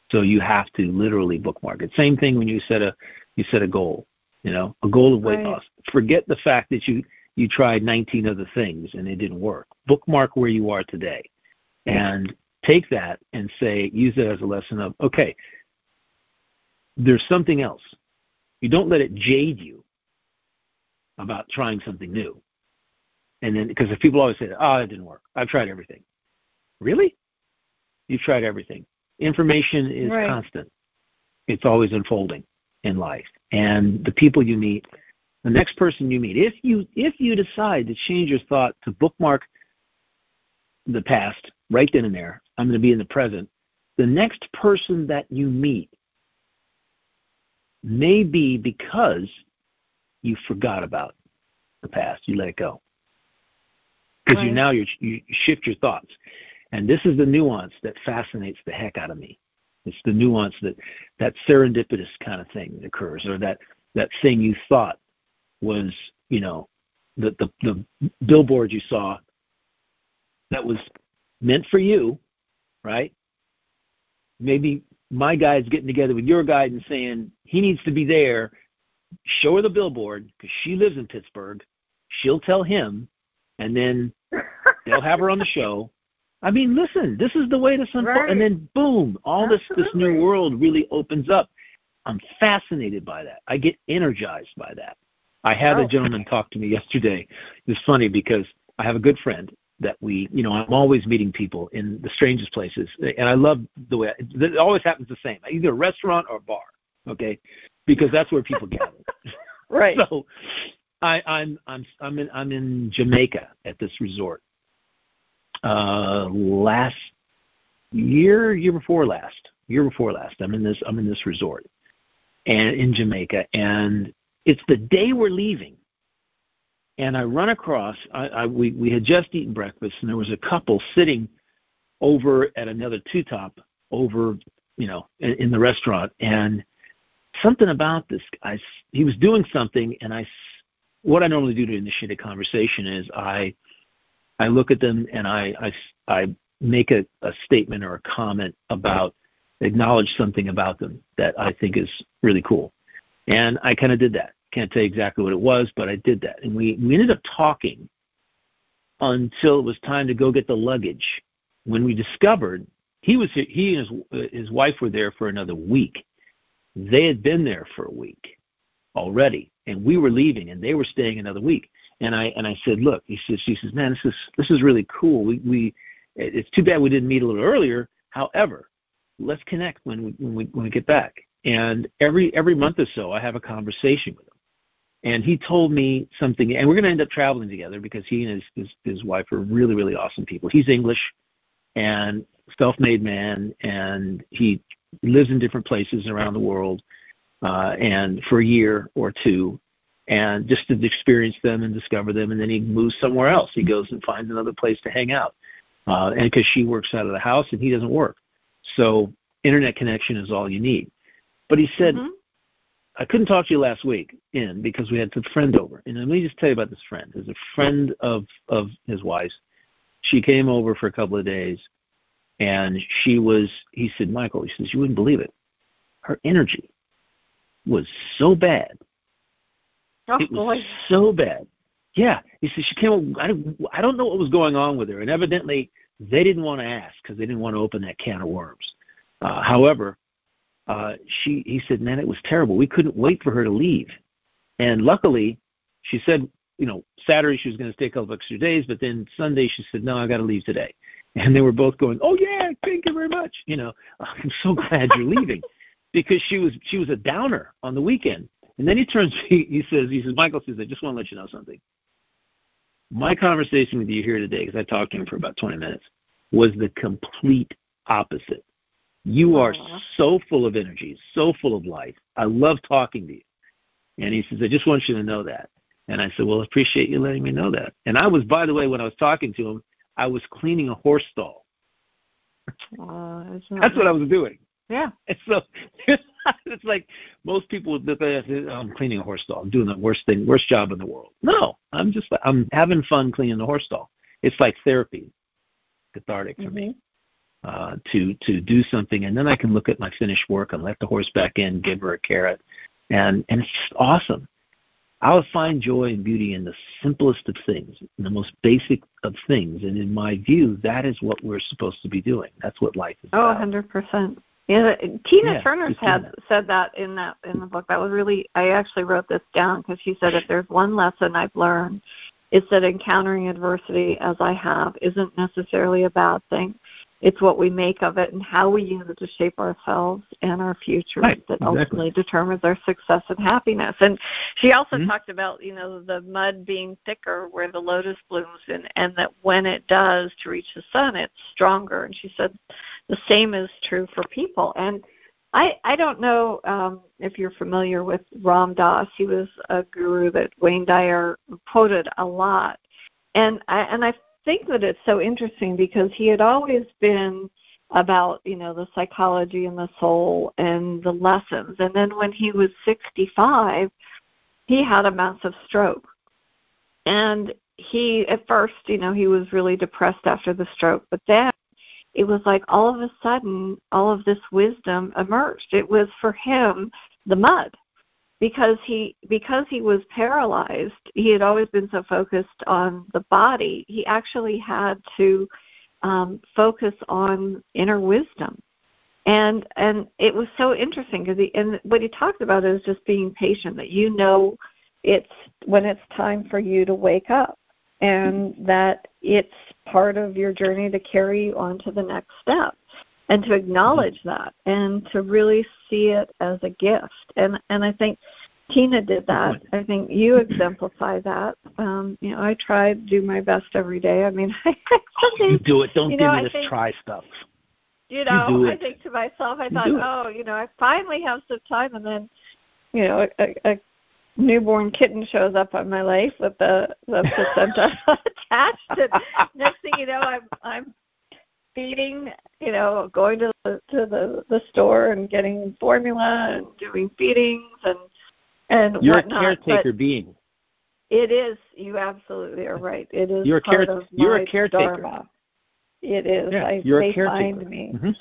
Speaker 2: So you have to literally bookmark it. Same thing when you set a you set a goal, you know, a goal of weight
Speaker 1: right.
Speaker 2: loss. Forget the fact that you you tried 19 other things and it didn't work. Bookmark where you are today, and take that and say use it as a lesson of okay. There's something else. You don't let it jade you about trying something new. And then because if people always say, "Oh, it didn't work. I've tried everything." Really? You've tried everything. Information is
Speaker 1: right.
Speaker 2: constant. It's always unfolding in life. And the people you meet, the next person you meet, if you if you decide to change your thought to bookmark the past right then and there, I'm going to be in the present. The next person that you meet may be because you forgot about the past. You let it go because
Speaker 1: right.
Speaker 2: you now you you shift your thoughts. And this is the nuance that fascinates the heck out of me. It's the nuance that that serendipitous kind of thing that occurs, or that that thing you thought was, you know, the the, the billboard you saw that was meant for you, right? Maybe my guide's getting together with your guide and saying he needs to be there. Show her the billboard because she lives in Pittsburgh. She'll tell him, and then they'll have her on the show I mean, listen, this is the way this unfolds,
Speaker 1: right.
Speaker 2: and then boom, all
Speaker 1: Absolutely.
Speaker 2: this this new world really opens up. I'm fascinated by that. I get energized by that. I had
Speaker 1: oh.
Speaker 2: a gentleman talk to me yesterday. It's funny because I have a good friend that we, you know, I'm always meeting people in the strangest places, and I love the way I, it always happens the same, either a restaurant or a bar, okay, because that's where people gather.
Speaker 1: right.
Speaker 2: So, I, I'm I'm I'm in I'm in Jamaica at this resort, uh, last year, year before last, year before last. I'm in this I'm in this resort, and in Jamaica, and it's the day we're leaving, and I run across. I, I we we had just eaten breakfast, and there was a couple sitting over at another two top over, you know, in, in the restaurant, and something about this guy. He was doing something, and I. What I normally do to initiate a conversation is I I look at them and I, I, I make a, a statement or a comment about, acknowledge something about them that I think is really cool. And I kind of did that. Can't tell you exactly what it was, but I did that. And we, we ended up talking until it was time to go get the luggage. When we discovered he was he and his his wife were there for another week. They had been there for a week already, and we were leaving, and they were staying another week. And I and I said, look, he says, she says, man, this is this is really cool. We we it's too bad we didn't meet a little earlier. However, let's connect when we when we when we get back. And every every month or so, I have a conversation with him. And he told me something, and we're going to end up traveling together because he and his, his his wife are really really awesome people. He's English, and self-made man, and he lives in different places around the world. Uh, and for a year or two, and just to experience them and discover them, and then he moves somewhere else. He goes and finds another place to hang out, uh, and because she works out of the house and he doesn't work, so internet connection is all you need. But he said,
Speaker 1: mm-hmm.
Speaker 2: I couldn't talk to you last week in because we had some friend over. And let me just tell you about this friend. There's a friend of of his wife's. She came over for a couple of days, and she was. He said, Michael. He says, you wouldn't believe it. Her energy was so bad.
Speaker 1: Oh,
Speaker 2: it was
Speaker 1: boy.
Speaker 2: so bad. Yeah, he said she came. I don't, I don't know what was going on with her, and evidently they didn't want to ask because they didn't want to open that can of worms. Uh, however, uh, she he said, man, it was terrible. We couldn't wait for her to leave, and luckily, she said, you know, Saturday she was going to stay a couple of extra days, but then Sunday she said, no, I got to leave today. And they were both going, oh yeah, thank you very much. You know, I'm so glad you're leaving, because she was she was a downer on the weekend. And then he turns, he, he says, he says, Michael says, I just want to let you know something. My conversation with you here today, because I talked to him for about 20 minutes, was the complete opposite. You are
Speaker 1: Aw.
Speaker 2: so full of energy, so full of life. I love talking to you. And he says, I just want you to know that. And I said, Well, I appreciate you letting me know that. And I was, by the way, when I was talking to him, I was cleaning a horse stall.
Speaker 1: Uh,
Speaker 2: That's what I was doing.
Speaker 1: Yeah.
Speaker 2: And so it's like most people would look at it oh, I'm cleaning a horse stall. I'm doing the worst thing, worst job in the world. No, I'm just I'm having fun cleaning the horse stall. It's like therapy, cathartic for me. Uh, to to do something, and then I can look at my finished work and let the horse back in, give her a carrot, and and it's just awesome. I'll find joy and beauty in the simplest of things, in the most basic of things, and in my view, that is what we're supposed to be doing. That's what life is
Speaker 1: Oh,
Speaker 2: about.
Speaker 1: 100%. Yeah, Tina
Speaker 2: Yeah,
Speaker 1: Turner
Speaker 2: just
Speaker 1: had
Speaker 2: that.
Speaker 1: said that in that in the book. That was really I actually wrote this down because she said if there's one lesson I've learned, it's that encountering adversity as I have isn't necessarily a bad thing. It's what we make of it and how we use it to shape ourselves and our future
Speaker 2: Right,
Speaker 1: that
Speaker 2: exactly.
Speaker 1: ultimately determines our success and happiness. And she also
Speaker 2: Mhm.
Speaker 1: talked about, you know, the mud being thicker where the lotus blooms and, and that when it does to reach the sun it's stronger. And she said the same is true for people. And I I don't know um, if you're familiar with Ram Dass. He was a guru that Wayne Dyer quoted a lot, and I and I think that it's so interesting because he had always been about you know the psychology and the soul and the lessons. And then when he was 65, he had a massive stroke, and he at first you know he was really depressed after the stroke, but then it was like all of a sudden all of this wisdom emerged. It was for him the mud because he because he was paralyzed he had always been so focused on the body he actually had to um focus on inner wisdom. And and it was so interesting because he and what he talked about is just being patient that you know it's when it's time for you to wake up and that it's part of your journey to carry you on to the next step and to acknowledge that and to really see it as a gift. And and i think tina did that. I think you exemplify that. Um you know i try to do my best every day. I mean i
Speaker 2: You do it. Don't
Speaker 1: You
Speaker 2: give
Speaker 1: know,
Speaker 2: me this
Speaker 1: think-
Speaker 2: try stuff.
Speaker 1: you know,
Speaker 2: do
Speaker 1: I think to myself, I thought, oh, you know, I finally have some time, and then, you know, a, a newborn kitten shows up on my life with the the placenta attached, and next thing you know, I'm I'm feeding, you know, going to the to the the store and getting formula and doing feedings and and
Speaker 2: You're
Speaker 1: whatnot.
Speaker 2: a caretaker
Speaker 1: But
Speaker 2: being.
Speaker 1: it is. You absolutely are right. It is
Speaker 2: You're a
Speaker 1: part
Speaker 2: care- you're a caretaker.
Speaker 1: dharma. It is.
Speaker 2: Yeah,
Speaker 1: I,
Speaker 2: you're a caretaker.
Speaker 1: find me.
Speaker 2: Mhm.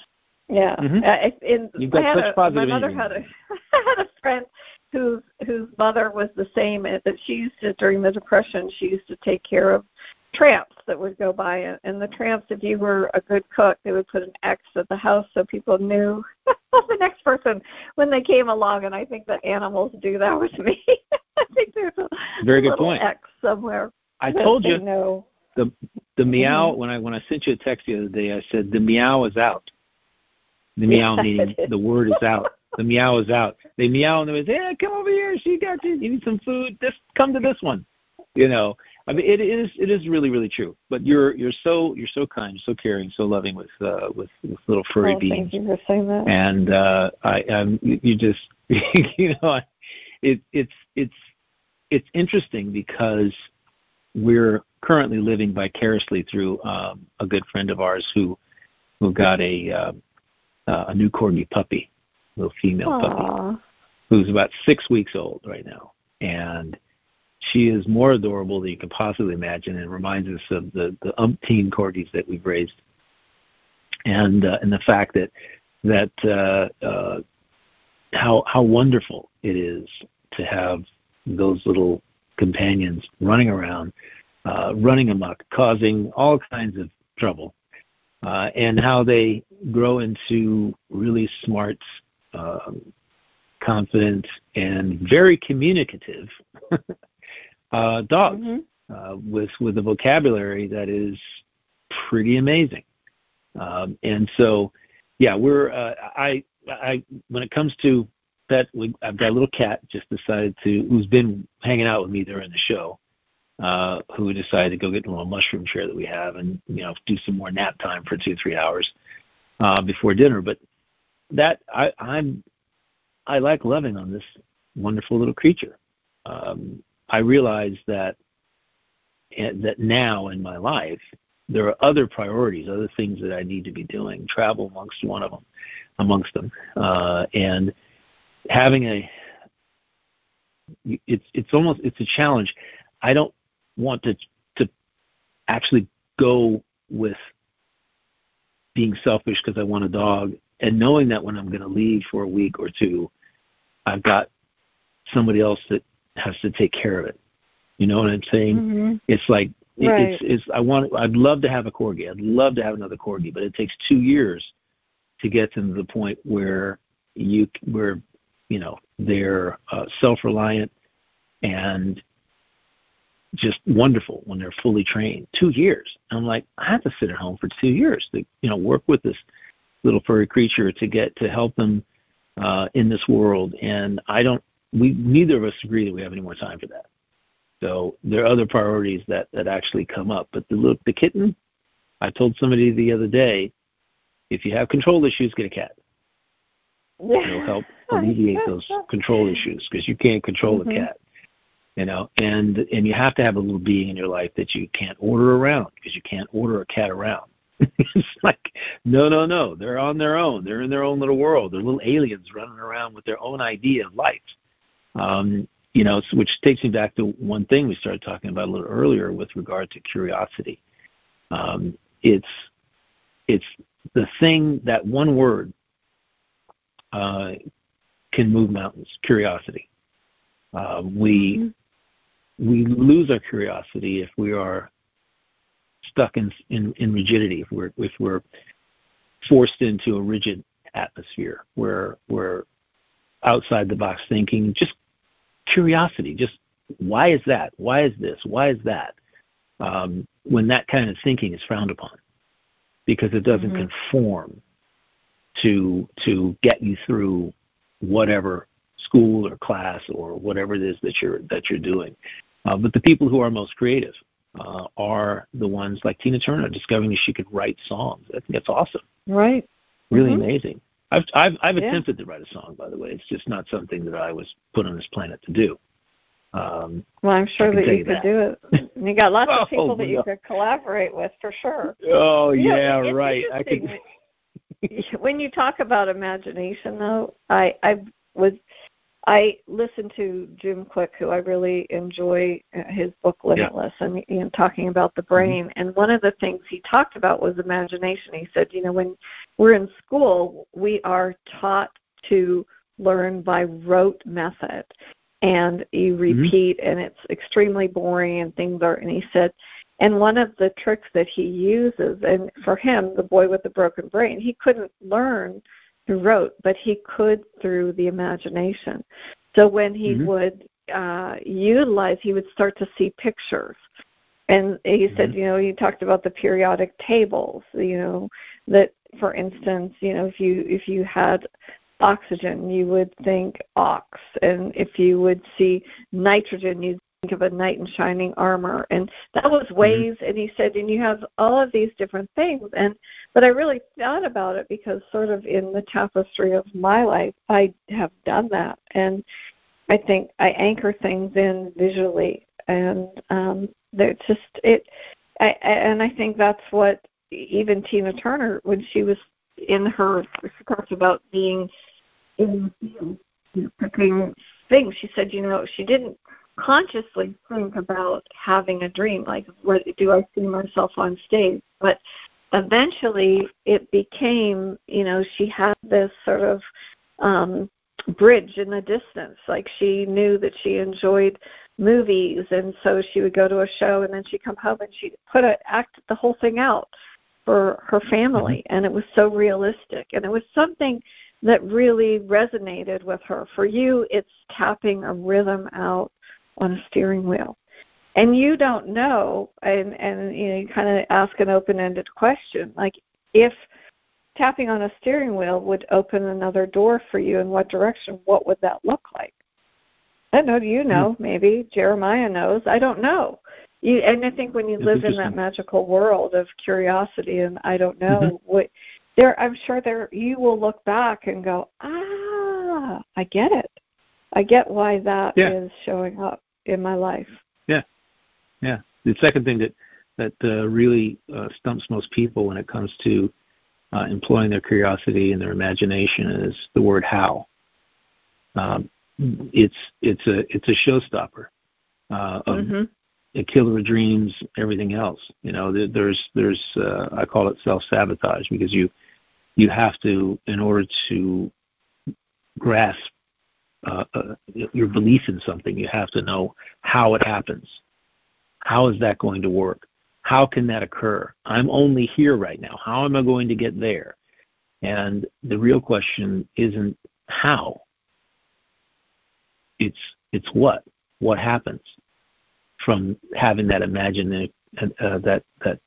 Speaker 1: Yeah,
Speaker 2: Mhm.
Speaker 1: I, in,
Speaker 2: You've got
Speaker 1: I
Speaker 2: such
Speaker 1: a,
Speaker 2: positive
Speaker 1: my mother had a had a friend whose whose mother was the same. That she used to during the depression, she used to take care of tramps that would go by, and, and the tramps, if you were a good cook, they would put an X at the house so people knew the next person when they came along. And I think that animals do that with me. I think there's a
Speaker 2: Very good point.
Speaker 1: X somewhere.
Speaker 2: I told you
Speaker 1: know.
Speaker 2: the the meow
Speaker 1: Mhm.
Speaker 2: when I when I sent you a text the other day. I said the meow is out. The
Speaker 1: Yeah,
Speaker 2: meow meaning the word is out. The meow is out. They meow and they say, "Hey, come over here. She got you. You need some food. just come to this one." You know, I mean, it is it is really really true. But you're you're so you're so kind, so caring, so loving with uh, with with little furry
Speaker 1: oh,
Speaker 2: beings
Speaker 1: thank you for saying that.
Speaker 2: and uh i um you, just you know I- it it's it's it's interesting because we're currently living vicariously through um a good friend of ours who who got a uh, uh, a new corgi puppy little female puppy who's about six weeks old right now, and she is more adorable than you can possibly imagine, and reminds us of the the umpteen corgis that we've raised, and uh, and the fact that that uh, uh, how how wonderful it is to have those little companions running around, uh, running amok, causing all kinds of trouble, uh, and how they grow into really smart, um, confident, and very communicative uh, dogs mm-hmm. uh, with with a vocabulary that is pretty amazing. Um, and so, yeah, we're uh, I I when it comes to pet, we, I've got a little cat just decided to who's been hanging out with me during the show. Uh, who decided to go get in a little mushroom chair that we have and you know do some more nap time for two three hours uh, before dinner. But that I, I'm I like loving on this wonderful little creature. Um, I realize that eh, that now in my life there are other priorities, other things that I need to be doing. Travel amongst one of them, amongst them, uh, and having a it's it's almost it's a challenge. I don't want to to actually go with being selfish because I want a dog and knowing that when I'm going to leave for a week or two, I've got somebody else that has to take care of it. You know what I'm saying?
Speaker 1: Mm-hmm.
Speaker 2: It's like
Speaker 1: right.
Speaker 2: it's it's I want I'd love to have a corgi. I'd love to have another corgi, but it takes 2 years to get them to the point where you where you know they're uh, self-reliant and just wonderful when they're fully trained. Two years. And I'm like, I have to sit at home for two years to you know work with this little furry creature to get to help them uh, in this world. And I don't. We neither of us agree that we have any more time for that. So there are other priorities that that actually come up. But the look, the kitten. I told somebody the other day, if you have control issues, get a cat. Yeah. It'll help alleviate those control issues because you can't control
Speaker 1: mm-hmm.
Speaker 2: a cat you know and and you have to have a little being in your life that you can't order around because you can't order a cat around it's like no no no they're on their own they're in their own little world they're little aliens running around with their own idea of life um you know which takes me back to one thing we started talking about a little earlier with regard to curiosity. Um it's it's the thing that one word uh can move mountains curiosity. Uh, we mm-hmm. we lose our curiosity if we are stuck in, in, in rigidity, if we're, if we're forced into a rigid atmosphere where we're outside the box thinking, just curiosity, just why is that? Why is this? Why is that? Um, when that kind of thinking is frowned upon because it doesn't mm-hmm. conform to to get you through whatever school or class or whatever it is that you're that you're doing. Uh, but the people who are most creative uh, are the ones like Tina Turner discovering that she could write songs. I think that's awesome.
Speaker 1: Right.
Speaker 2: Really
Speaker 1: mm-hmm.
Speaker 2: amazing. I've I've, I've
Speaker 1: yeah.
Speaker 2: attempted to write a song, by the way. It's just not something that I was put on this planet to do. Um,
Speaker 1: well, I'm sure that you,
Speaker 2: you
Speaker 1: could
Speaker 2: that.
Speaker 1: do it. You got lots of people
Speaker 2: oh,
Speaker 1: that you could collaborate with for sure.
Speaker 2: Oh
Speaker 1: you
Speaker 2: yeah,
Speaker 1: know,
Speaker 2: right. I could.
Speaker 1: when you talk about imagination, though, I I was I listen to Jim Kwik, who I really enjoy uh, his book Limitless, yeah. and you know, talking about the brain. Mm-hmm. And one of the things he talked about was imagination. He said, you know, when we're in school, we are taught to learn by rote method, and you mm-hmm. repeat, mm-hmm. and it's extremely boring, and things are. And he said, and one of the tricks that he uses, and for him, the boy with the broken brain, he couldn't learn rote, but he could through the imagination. So when he mm-hmm. would uh, utilize, he would start to see pictures. And he mm-hmm. said, you know, he talked about the periodic tables, you know, that for instance, you know, if you if you had oxygen, you would think ox, and if you would see nitrogen, you'd of a knight in shining armor and that was mm-hmm. ways mm-hmm. and he said and you have all of these different things and but i really thought about it because sort of in the tapestry of my life i have done that and i think i anchor things in visually and um they're just it i and i think that's what even tina turner when she was in her she talks about being in the field picking things. She said, you know, she didn't consciously think about having a dream, like what do I see myself on stage? But eventually it became, you know, she had this sort of um bridge in the distance. Like she knew that she enjoyed movies and so she would go to a show and then she'd come home and she'd put a act the whole thing out for her family mm-hmm. and it was so realistic and it was something that really resonated with her. For you it's tapping a rhythm out on a steering wheel. And you don't know and and you know you kind of ask an open-ended question like if tapping on a steering wheel would open another door for you in what direction what would that look like i don't know do you know hmm. maybe jeremiah knows i don't know you and i think when you live in that magical world of curiosity and i don't know mm-hmm. what there i'm sure there you will look back and go ah i get it i get why that yeah. is showing up in my life
Speaker 2: yeah yeah the second thing that that uh, really uh, stumps most people when it comes to uh, employing their curiosity and their imagination is the word how. Um, it's it's a it's a showstopper. Uh, of mm-hmm. a killer of dreams, everything else. You know, there's there's uh, I call it self sabotage because you you have to in order to grasp uh, uh, your belief in something, you have to know how it happens. How is that going to work? How can that occur? I'm only here right now. How am I going to get there? And the real question isn't how. It's it's what. What happens from having that imagining uh, uh, that that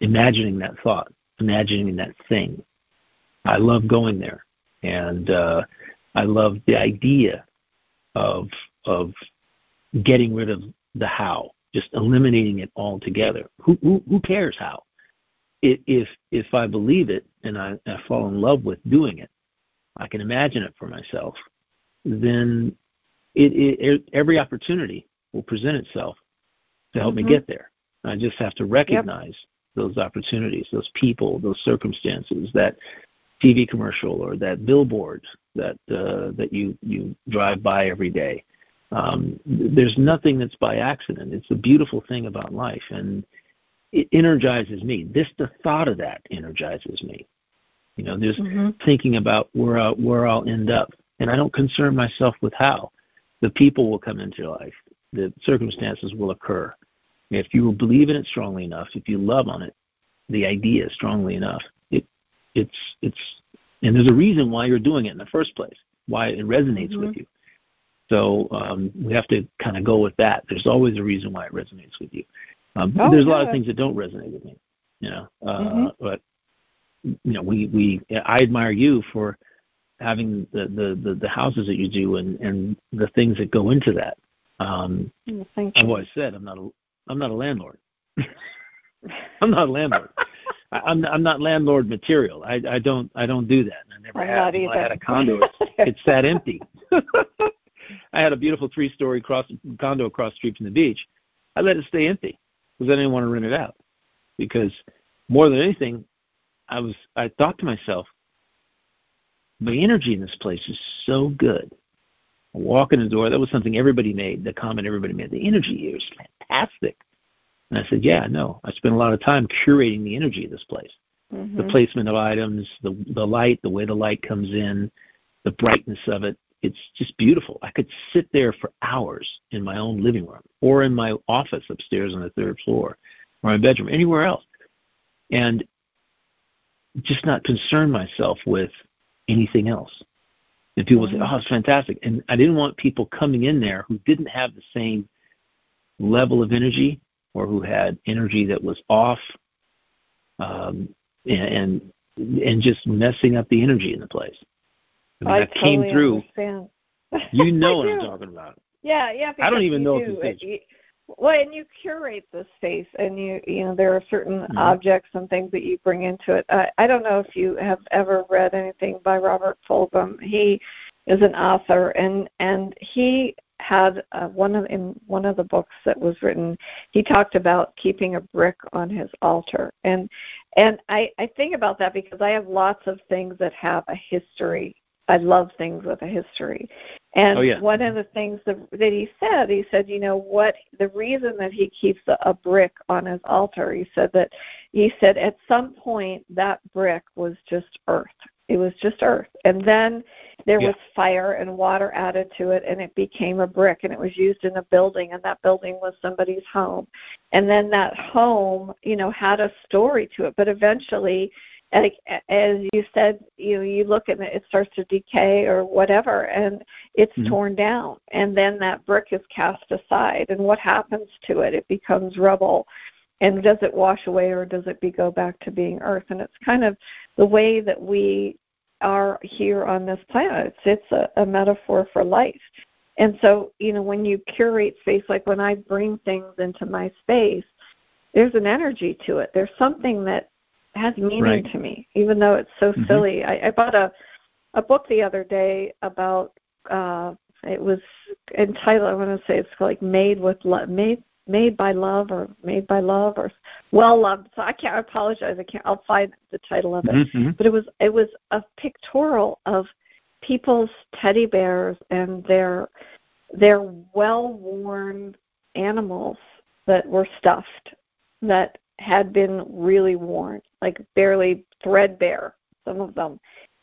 Speaker 2: imagining that thought, imagining that thing. I love going there, and uh, I love the idea of of getting rid of the how just eliminating it altogether. Who, who, who cares how? If if I believe it and I, I fall in love with doing it, I can imagine it for myself. Then it, it, every opportunity will present itself to help mm-hmm. me get there. I just have to recognize yep. those opportunities, those people, those circumstances, that TV commercial or that billboard that uh, that you you drive by every day. Um, there's nothing that's by accident. It's the beautiful thing about life, and it energizes me. This, the thought of that, energizes me. You know, just mm-hmm. thinking about where I'll, where I'll end up, and I don't concern myself with how. The people will come into your life. The circumstances will occur. If you believe in it strongly enough, if you love on it, the idea strongly enough, it's it's, and there's a reason why you're doing it in the first place. Why it resonates mm-hmm. with you so um, we have to kind of go with that. There's always a reason why it resonates with you. Um, oh, there's a lot of things that don't resonate with me, you know. Uh, mm-hmm. But you know, we we I admire you for having the, the the the houses that you do and and the things that go into that. Um,
Speaker 1: well, thank you.
Speaker 2: I've always said I'm not a I'm not a landlord. I'm not a landlord. I, I'm I'm not landlord material. I I don't I don't do that. I never
Speaker 1: I'm
Speaker 2: have. I had a condo. It's, it's that empty. I had a beautiful three-story cross, condo across the street from the beach. I let it stay empty because I didn't want to rent it out. Because more than anything, I was I thought to myself, the energy in this place is so good. I walk in the door. That was something everybody made. The comment everybody made. The energy here is fantastic. And I said, yeah, no. I spent a lot of time curating the energy of this place. Mm-hmm. The placement of items, the the light, the way the light comes in, the brightness of it, it's just beautiful. I could sit there for hours in my own living room or in my office upstairs on the third floor or my bedroom, anywhere else, and just not concern myself with anything else. And people say, "Oh, it's fantastic," and I didn't want people coming in there who didn't have the same level of energy or who had energy that was off, um, and and just messing up the energy in the place.
Speaker 1: I, mean, I, I
Speaker 2: came through.
Speaker 1: Understand.
Speaker 2: You know what I'm talking about.
Speaker 1: Yeah, yeah.
Speaker 2: I don't even know
Speaker 1: do.
Speaker 2: if it's
Speaker 1: well, and you curate the space, and you you know there are certain mm-hmm. objects and things that you bring into it. I, I don't know if you have ever read anything by Robert Fulghum. He is an author, and and he had uh, one of in one of the books that was written. He talked about keeping a brick on his altar, and and I I think about that because I have lots of things that have a history I love things with a history. And
Speaker 2: oh, yeah.
Speaker 1: one of the things that, that he said, he said, you know what, the reason that he keeps a, a brick on his altar, he said that he said at some point that brick was just earth. It was just earth. And then there
Speaker 2: yeah.
Speaker 1: was fire and water added to it and it became a brick and it was used in a building and that building was somebody's home. And then that home, you know, had a story to it, but eventually like as you said, you know, you look at it, it starts to decay or whatever, and it's mm-hmm. torn down, and then that brick is cast aside, and what happens to it? It becomes rubble, and does it wash away or does it be go back to being earth? And it's kind of the way that we are here on this planet. It's it's a, a metaphor for life. And so, you know, when you curate space, like when I bring things into my space, there's an energy to it. There's something that has meaning
Speaker 2: right.
Speaker 1: to me, even though it's so
Speaker 2: mm-hmm.
Speaker 1: silly. I, I bought a a book the other day about uh it was entitled I want to say it's like made with love made made by love or made by love or well loved so i can't I apologize i can't i'll find the title of it
Speaker 2: mm-hmm.
Speaker 1: but it was it was a pictorial of people's teddy bears and their their well worn animals that were stuffed that had been really worn, like barely threadbare, some of them.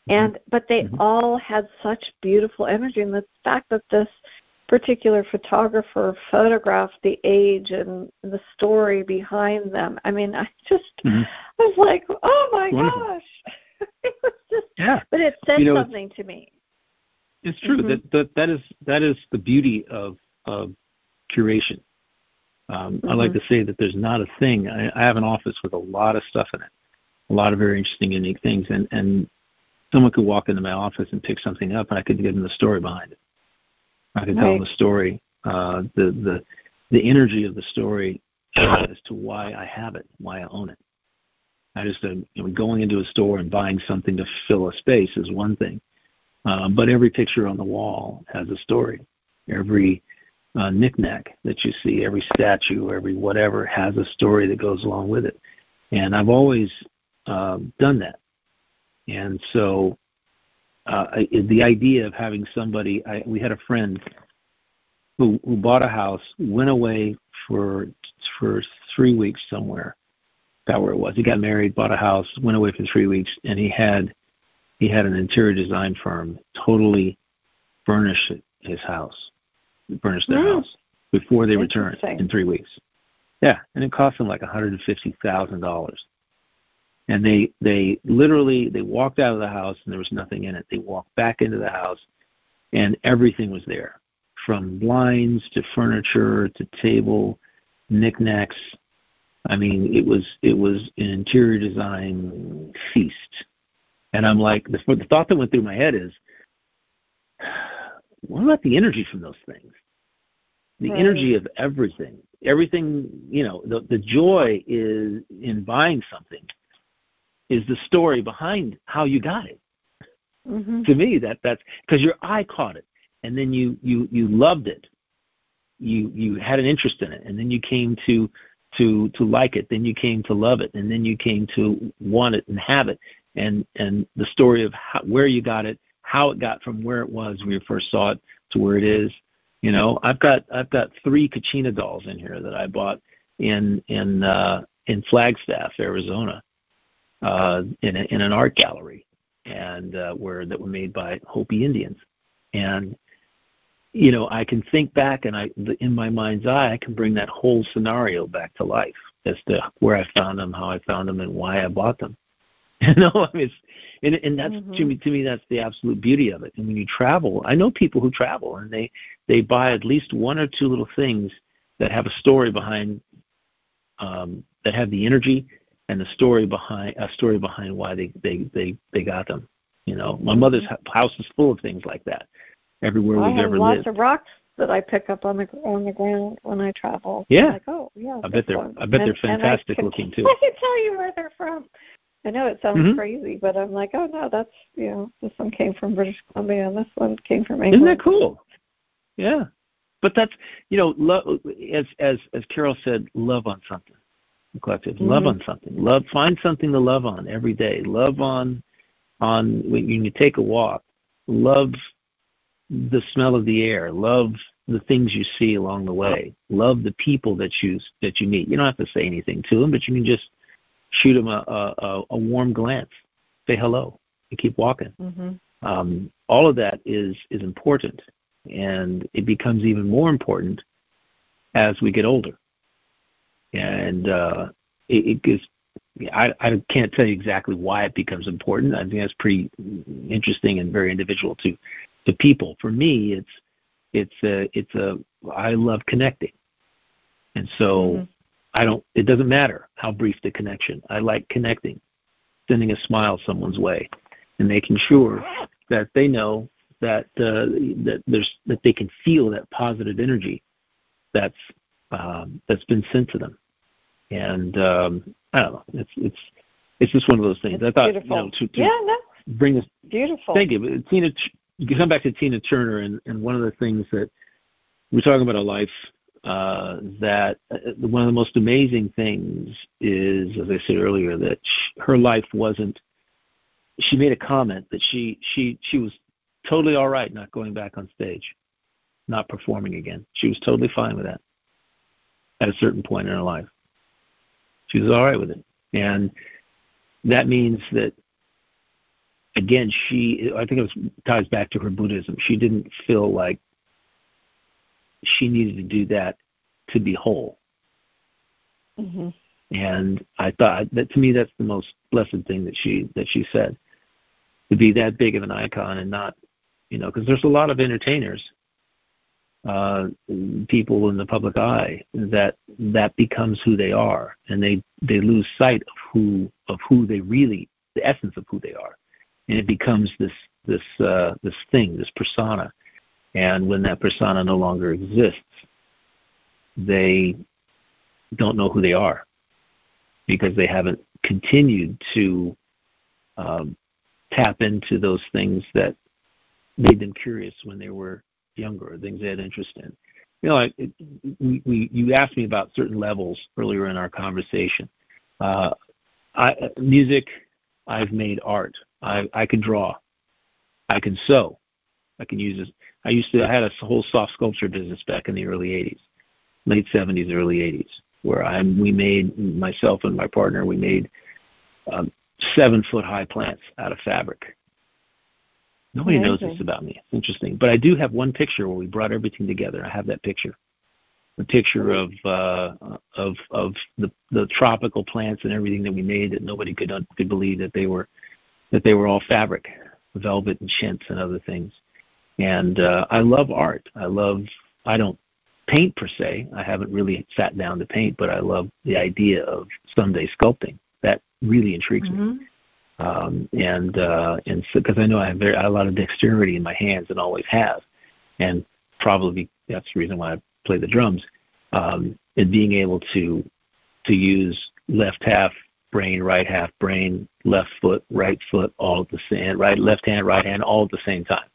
Speaker 1: Mm-hmm. And but they mm-hmm. all had such beautiful energy and the fact that this particular photographer photographed the age and the story behind them. I mean, I just mm-hmm. I was like, "Oh my
Speaker 2: Wonderful.
Speaker 1: gosh." it was just
Speaker 2: Yeah.
Speaker 1: But it said
Speaker 2: you know,
Speaker 1: something to me.
Speaker 2: It's true mm-hmm. that, that that is that is the beauty of of curation. Um, mm-hmm. I like to say that there's not a thing. I, I have an office with a lot of stuff in it, a lot of very interesting, unique things, and and someone could walk into my office and pick something up, and I could give them the story behind it. I could right. tell the story, uh, the the the energy of the story as to why I have it, why I own it. I just uh, you know, going into a store and buying something to fill a space is one thing, uh, but every picture on the wall has a story. Every uh, knickknack that you see, every statue, every whatever has a story that goes along with it. And I've always uh, done that. And so uh, I, the idea of having somebody, I, we had a friend who, who bought a house, went away for for three weeks somewhere. That where it was. He got married, bought a house, went away for three weeks, and he had he had an interior design firm totally furnish his house furnish their house before they returned in three weeks. Yeah, and it cost them like one hundred and fifty thousand dollars. And they they literally they walked out of the house and there was nothing in it. They walked back into the house and everything was there, from blinds to furniture to table, knickknacks. I mean, it was it was an interior design feast. And I'm like, the, the thought that went through my head is, what about the energy from those things? The right. energy of everything. Everything, you know, the the joy is in buying something is the story behind how you got it.
Speaker 1: Mm-hmm.
Speaker 2: To me, that that's because your eye caught it, and then you you you loved it. You you had an interest in it, and then you came to to to like it. Then you came to love it, and then you came to want it and have it. And and the story of how, where you got it, how it got from where it was when you first saw it to where it is. You know, I've got I've got three Kachina dolls in here that I bought in in uh, in Flagstaff, Arizona, uh, in a, in an art gallery, and uh, where that were made by Hopi Indians, and you know I can think back and I in my mind's eye I can bring that whole scenario back to life as to where I found them, how I found them, and why I bought them. You know, I mean, it's, and and that's mm-hmm. to me to me that's the absolute beauty of it. And when you travel, I know people who travel and they they buy at least one or two little things that have a story behind, um, that have the energy and the story behind a story behind why they they they they got them. You know, my mother's mm-hmm. house is full of things like that. Everywhere
Speaker 1: I
Speaker 2: we've
Speaker 1: have
Speaker 2: ever
Speaker 1: lots
Speaker 2: lived.
Speaker 1: of rocks that I pick up on the on the ground when I travel.
Speaker 2: Yeah.
Speaker 1: I'm like, oh yeah.
Speaker 2: I bet they're
Speaker 1: one.
Speaker 2: I bet
Speaker 1: and,
Speaker 2: they're fantastic
Speaker 1: can,
Speaker 2: looking too.
Speaker 1: I can tell you where they're from. I know it sounds
Speaker 2: mm-hmm.
Speaker 1: crazy, but I'm like, oh no, that's you know, this one came from British Columbia and this one came from England.
Speaker 2: Isn't that cool? Yeah, but that's you know, love as as as Carol said, love on something. Collective, mm-hmm. love on something. Love, find something to love on every day. Love on on when you take a walk. love the smell of the air, love the things you see along the way, love the people that you that you meet. You don't have to say anything to them, but you can just shoot them a, a, a warm glance, say hello, and keep walking. Mm-hmm. Um, all of that is is important, and it becomes even more important as we get older. And uh, it, it is I, I can't tell you exactly why it becomes important. I think that's pretty interesting and very individual to to people. For me, it's it's a it's a I love connecting, and so mm-hmm. I don't. It doesn't matter how brief the connection. I like connecting, sending a smile someone's way, and making sure that they know that uh, that there's that they can feel that positive energy that's um, that's been sent to them. And um, I don't know. It's it's it's just one of those things.
Speaker 1: It's
Speaker 2: I thought
Speaker 1: beautiful.
Speaker 2: you know to, to
Speaker 1: yeah, no.
Speaker 2: bring this
Speaker 1: beautiful.
Speaker 2: Thank you. Tina, you come back to Tina Turner, and, and one of the things that we're talking about a life uh, that uh, one of the most amazing things is, as I said earlier, that she, her life wasn't. She made a comment that she she she was totally all right not going back on stage, not performing again. She was totally fine with that at a certain point in her life. She was all right with it, and that means that again, she I think it was, ties back to her Buddhism. She didn't feel like she needed to do that to be whole. Mm-hmm. And I thought that to me that's the most blessed thing that she that she said to be that big of an icon and not you know because there's a lot of entertainers uh, people in the public eye that that becomes who they are and they they lose sight of who of who they really the essence of who they are and it becomes this this uh, this thing, this persona. And when that persona no longer exists, they don't know who they are because they haven't continued to um, tap into those things that made them curious when they were younger, things they had interest in. You know, I, it, we, we, you asked me about certain levels earlier in our conversation. Uh, I, music, I've made art. I, I can draw. I can sew. I can use this. I used to. I had a whole soft sculpture business back in the early '80s, late '70s, early '80s, where I we made myself and my partner we made um, seven foot high plants out of fabric. Nobody Amazing. knows this about me. It's interesting, but I do have one picture where we brought everything together. I have that picture, the picture of uh, of of the the tropical plants and everything that we made that nobody could could believe that they were that they were all fabric, velvet and chintz and other things. And uh, I love art. I love. I don't paint per se. I haven't really sat down to paint, but I love the idea of someday sculpting. That really intrigues mm-hmm. me. Um, and uh, and because so, I know I have very a lot of dexterity in my hands and always have, and probably that's the reason why I play the drums. Um, and being able to to use left half brain, right half brain, left foot, right foot, all at the same right, left hand, right hand, all at the same time.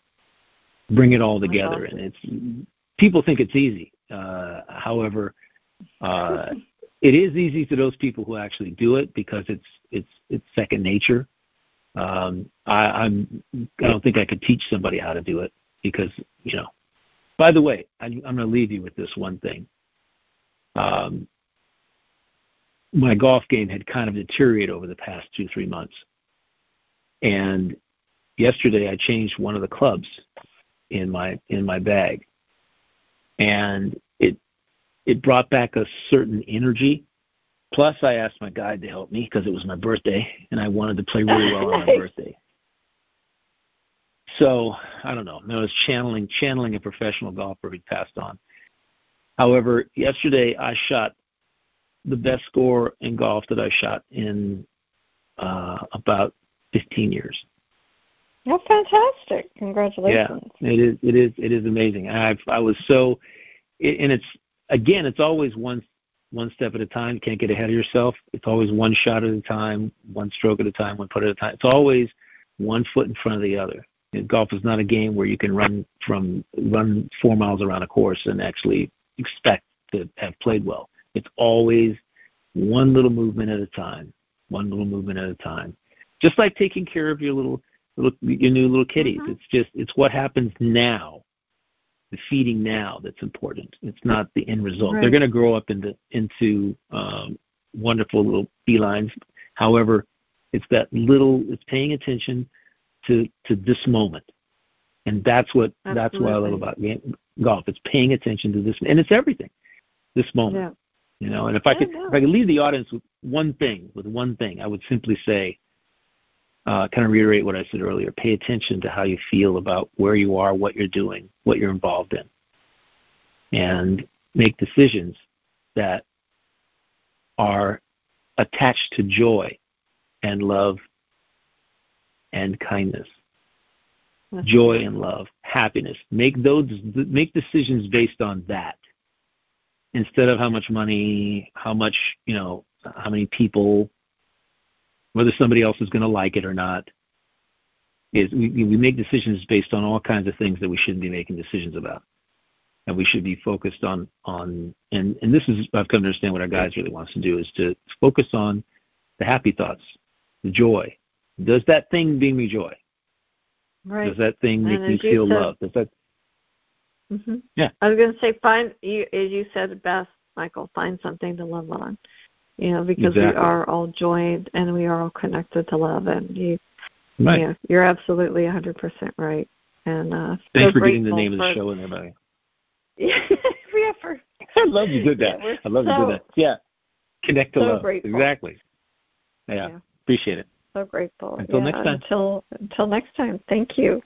Speaker 2: Bring it all together, and it's people think it's easy. Uh, however, uh, it is easy to those people who actually do it because it's it's it's second nature. Um, I, I'm I don't think I could teach somebody how to do it because you know. By the way, I, I'm going to leave you with this one thing. Um, my golf game had kind of deteriorated over the past two three months, and yesterday I changed one of the clubs in my in my bag, and it it brought back a certain energy. Plus, I asked my guide to help me because it was my birthday, and I wanted to play really well on my birthday. So I don't know. I was channeling channeling a professional golfer who passed on. However, yesterday I shot the best score in golf that I shot in uh, about 15 years.
Speaker 1: Oh, fantastic! Congratulations.
Speaker 2: Yeah, it is. It is. It is amazing. I I was so, it, and it's again, it's always one one step at a time. You can't get ahead of yourself. It's always one shot at a time, one stroke at a time, one putt at a time. It's always one foot in front of the other. And golf is not a game where you can run from run four miles around a course and actually expect to have played well. It's always one little movement at a time, one little movement at a time. Just like taking care of your little little, your new little kitties.
Speaker 1: Mhm.
Speaker 2: It's just it's what happens now, the feeding now that's important. It's not the end result. They're going to grow up into into um, wonderful little felines. However, it's that little. It's paying attention to to this moment, and that's what that's what I love about game, golf. It's paying attention to this, and it's everything. This moment.
Speaker 1: Yeah.
Speaker 2: You know, and if I could
Speaker 1: no.
Speaker 2: if I could leave the audience with one thing, with one thing, I would simply say, Uh, kind of reiterate what I said earlier. Pay attention to how you feel about where you are, what you're doing, what you're involved in, and make decisions that are attached to joy and love and kindness.
Speaker 1: That's
Speaker 2: Joy and love, happiness. Make those make decisions based on that instead of how much money, how much, you know, how many people, whether somebody else is going to like it or not. Is we, we make decisions based on all kinds of things that we shouldn't be making decisions about, and we should be focused on on and and this is I've come to understand what our guys really wants to do is to focus on the happy thoughts, the joy. Does that thing bring me joy?
Speaker 1: Right.
Speaker 2: Does that thing make
Speaker 1: And
Speaker 2: me feel
Speaker 1: said-
Speaker 2: love? Does that
Speaker 1: hmm
Speaker 2: Yeah.
Speaker 1: I was going to say, find you as you said best, Michael. Find something to love on. You know, because we are all joined and we are all connected to love, and you,
Speaker 2: right?
Speaker 1: yeah, you're absolutely 100% right. And uh,
Speaker 2: Thanks
Speaker 1: so
Speaker 2: for getting the name of the show in there, buddy.
Speaker 1: Yeah, for.
Speaker 2: I love you did that.
Speaker 1: Yeah,
Speaker 2: I love you did that. Yeah. Connect to
Speaker 1: so
Speaker 2: love.
Speaker 1: grateful.
Speaker 2: Exactly. Yeah.
Speaker 1: Yeah.
Speaker 2: Appreciate it.
Speaker 1: So grateful.
Speaker 2: Until
Speaker 1: Yeah,
Speaker 2: next time.
Speaker 1: Until until next time. Thank you.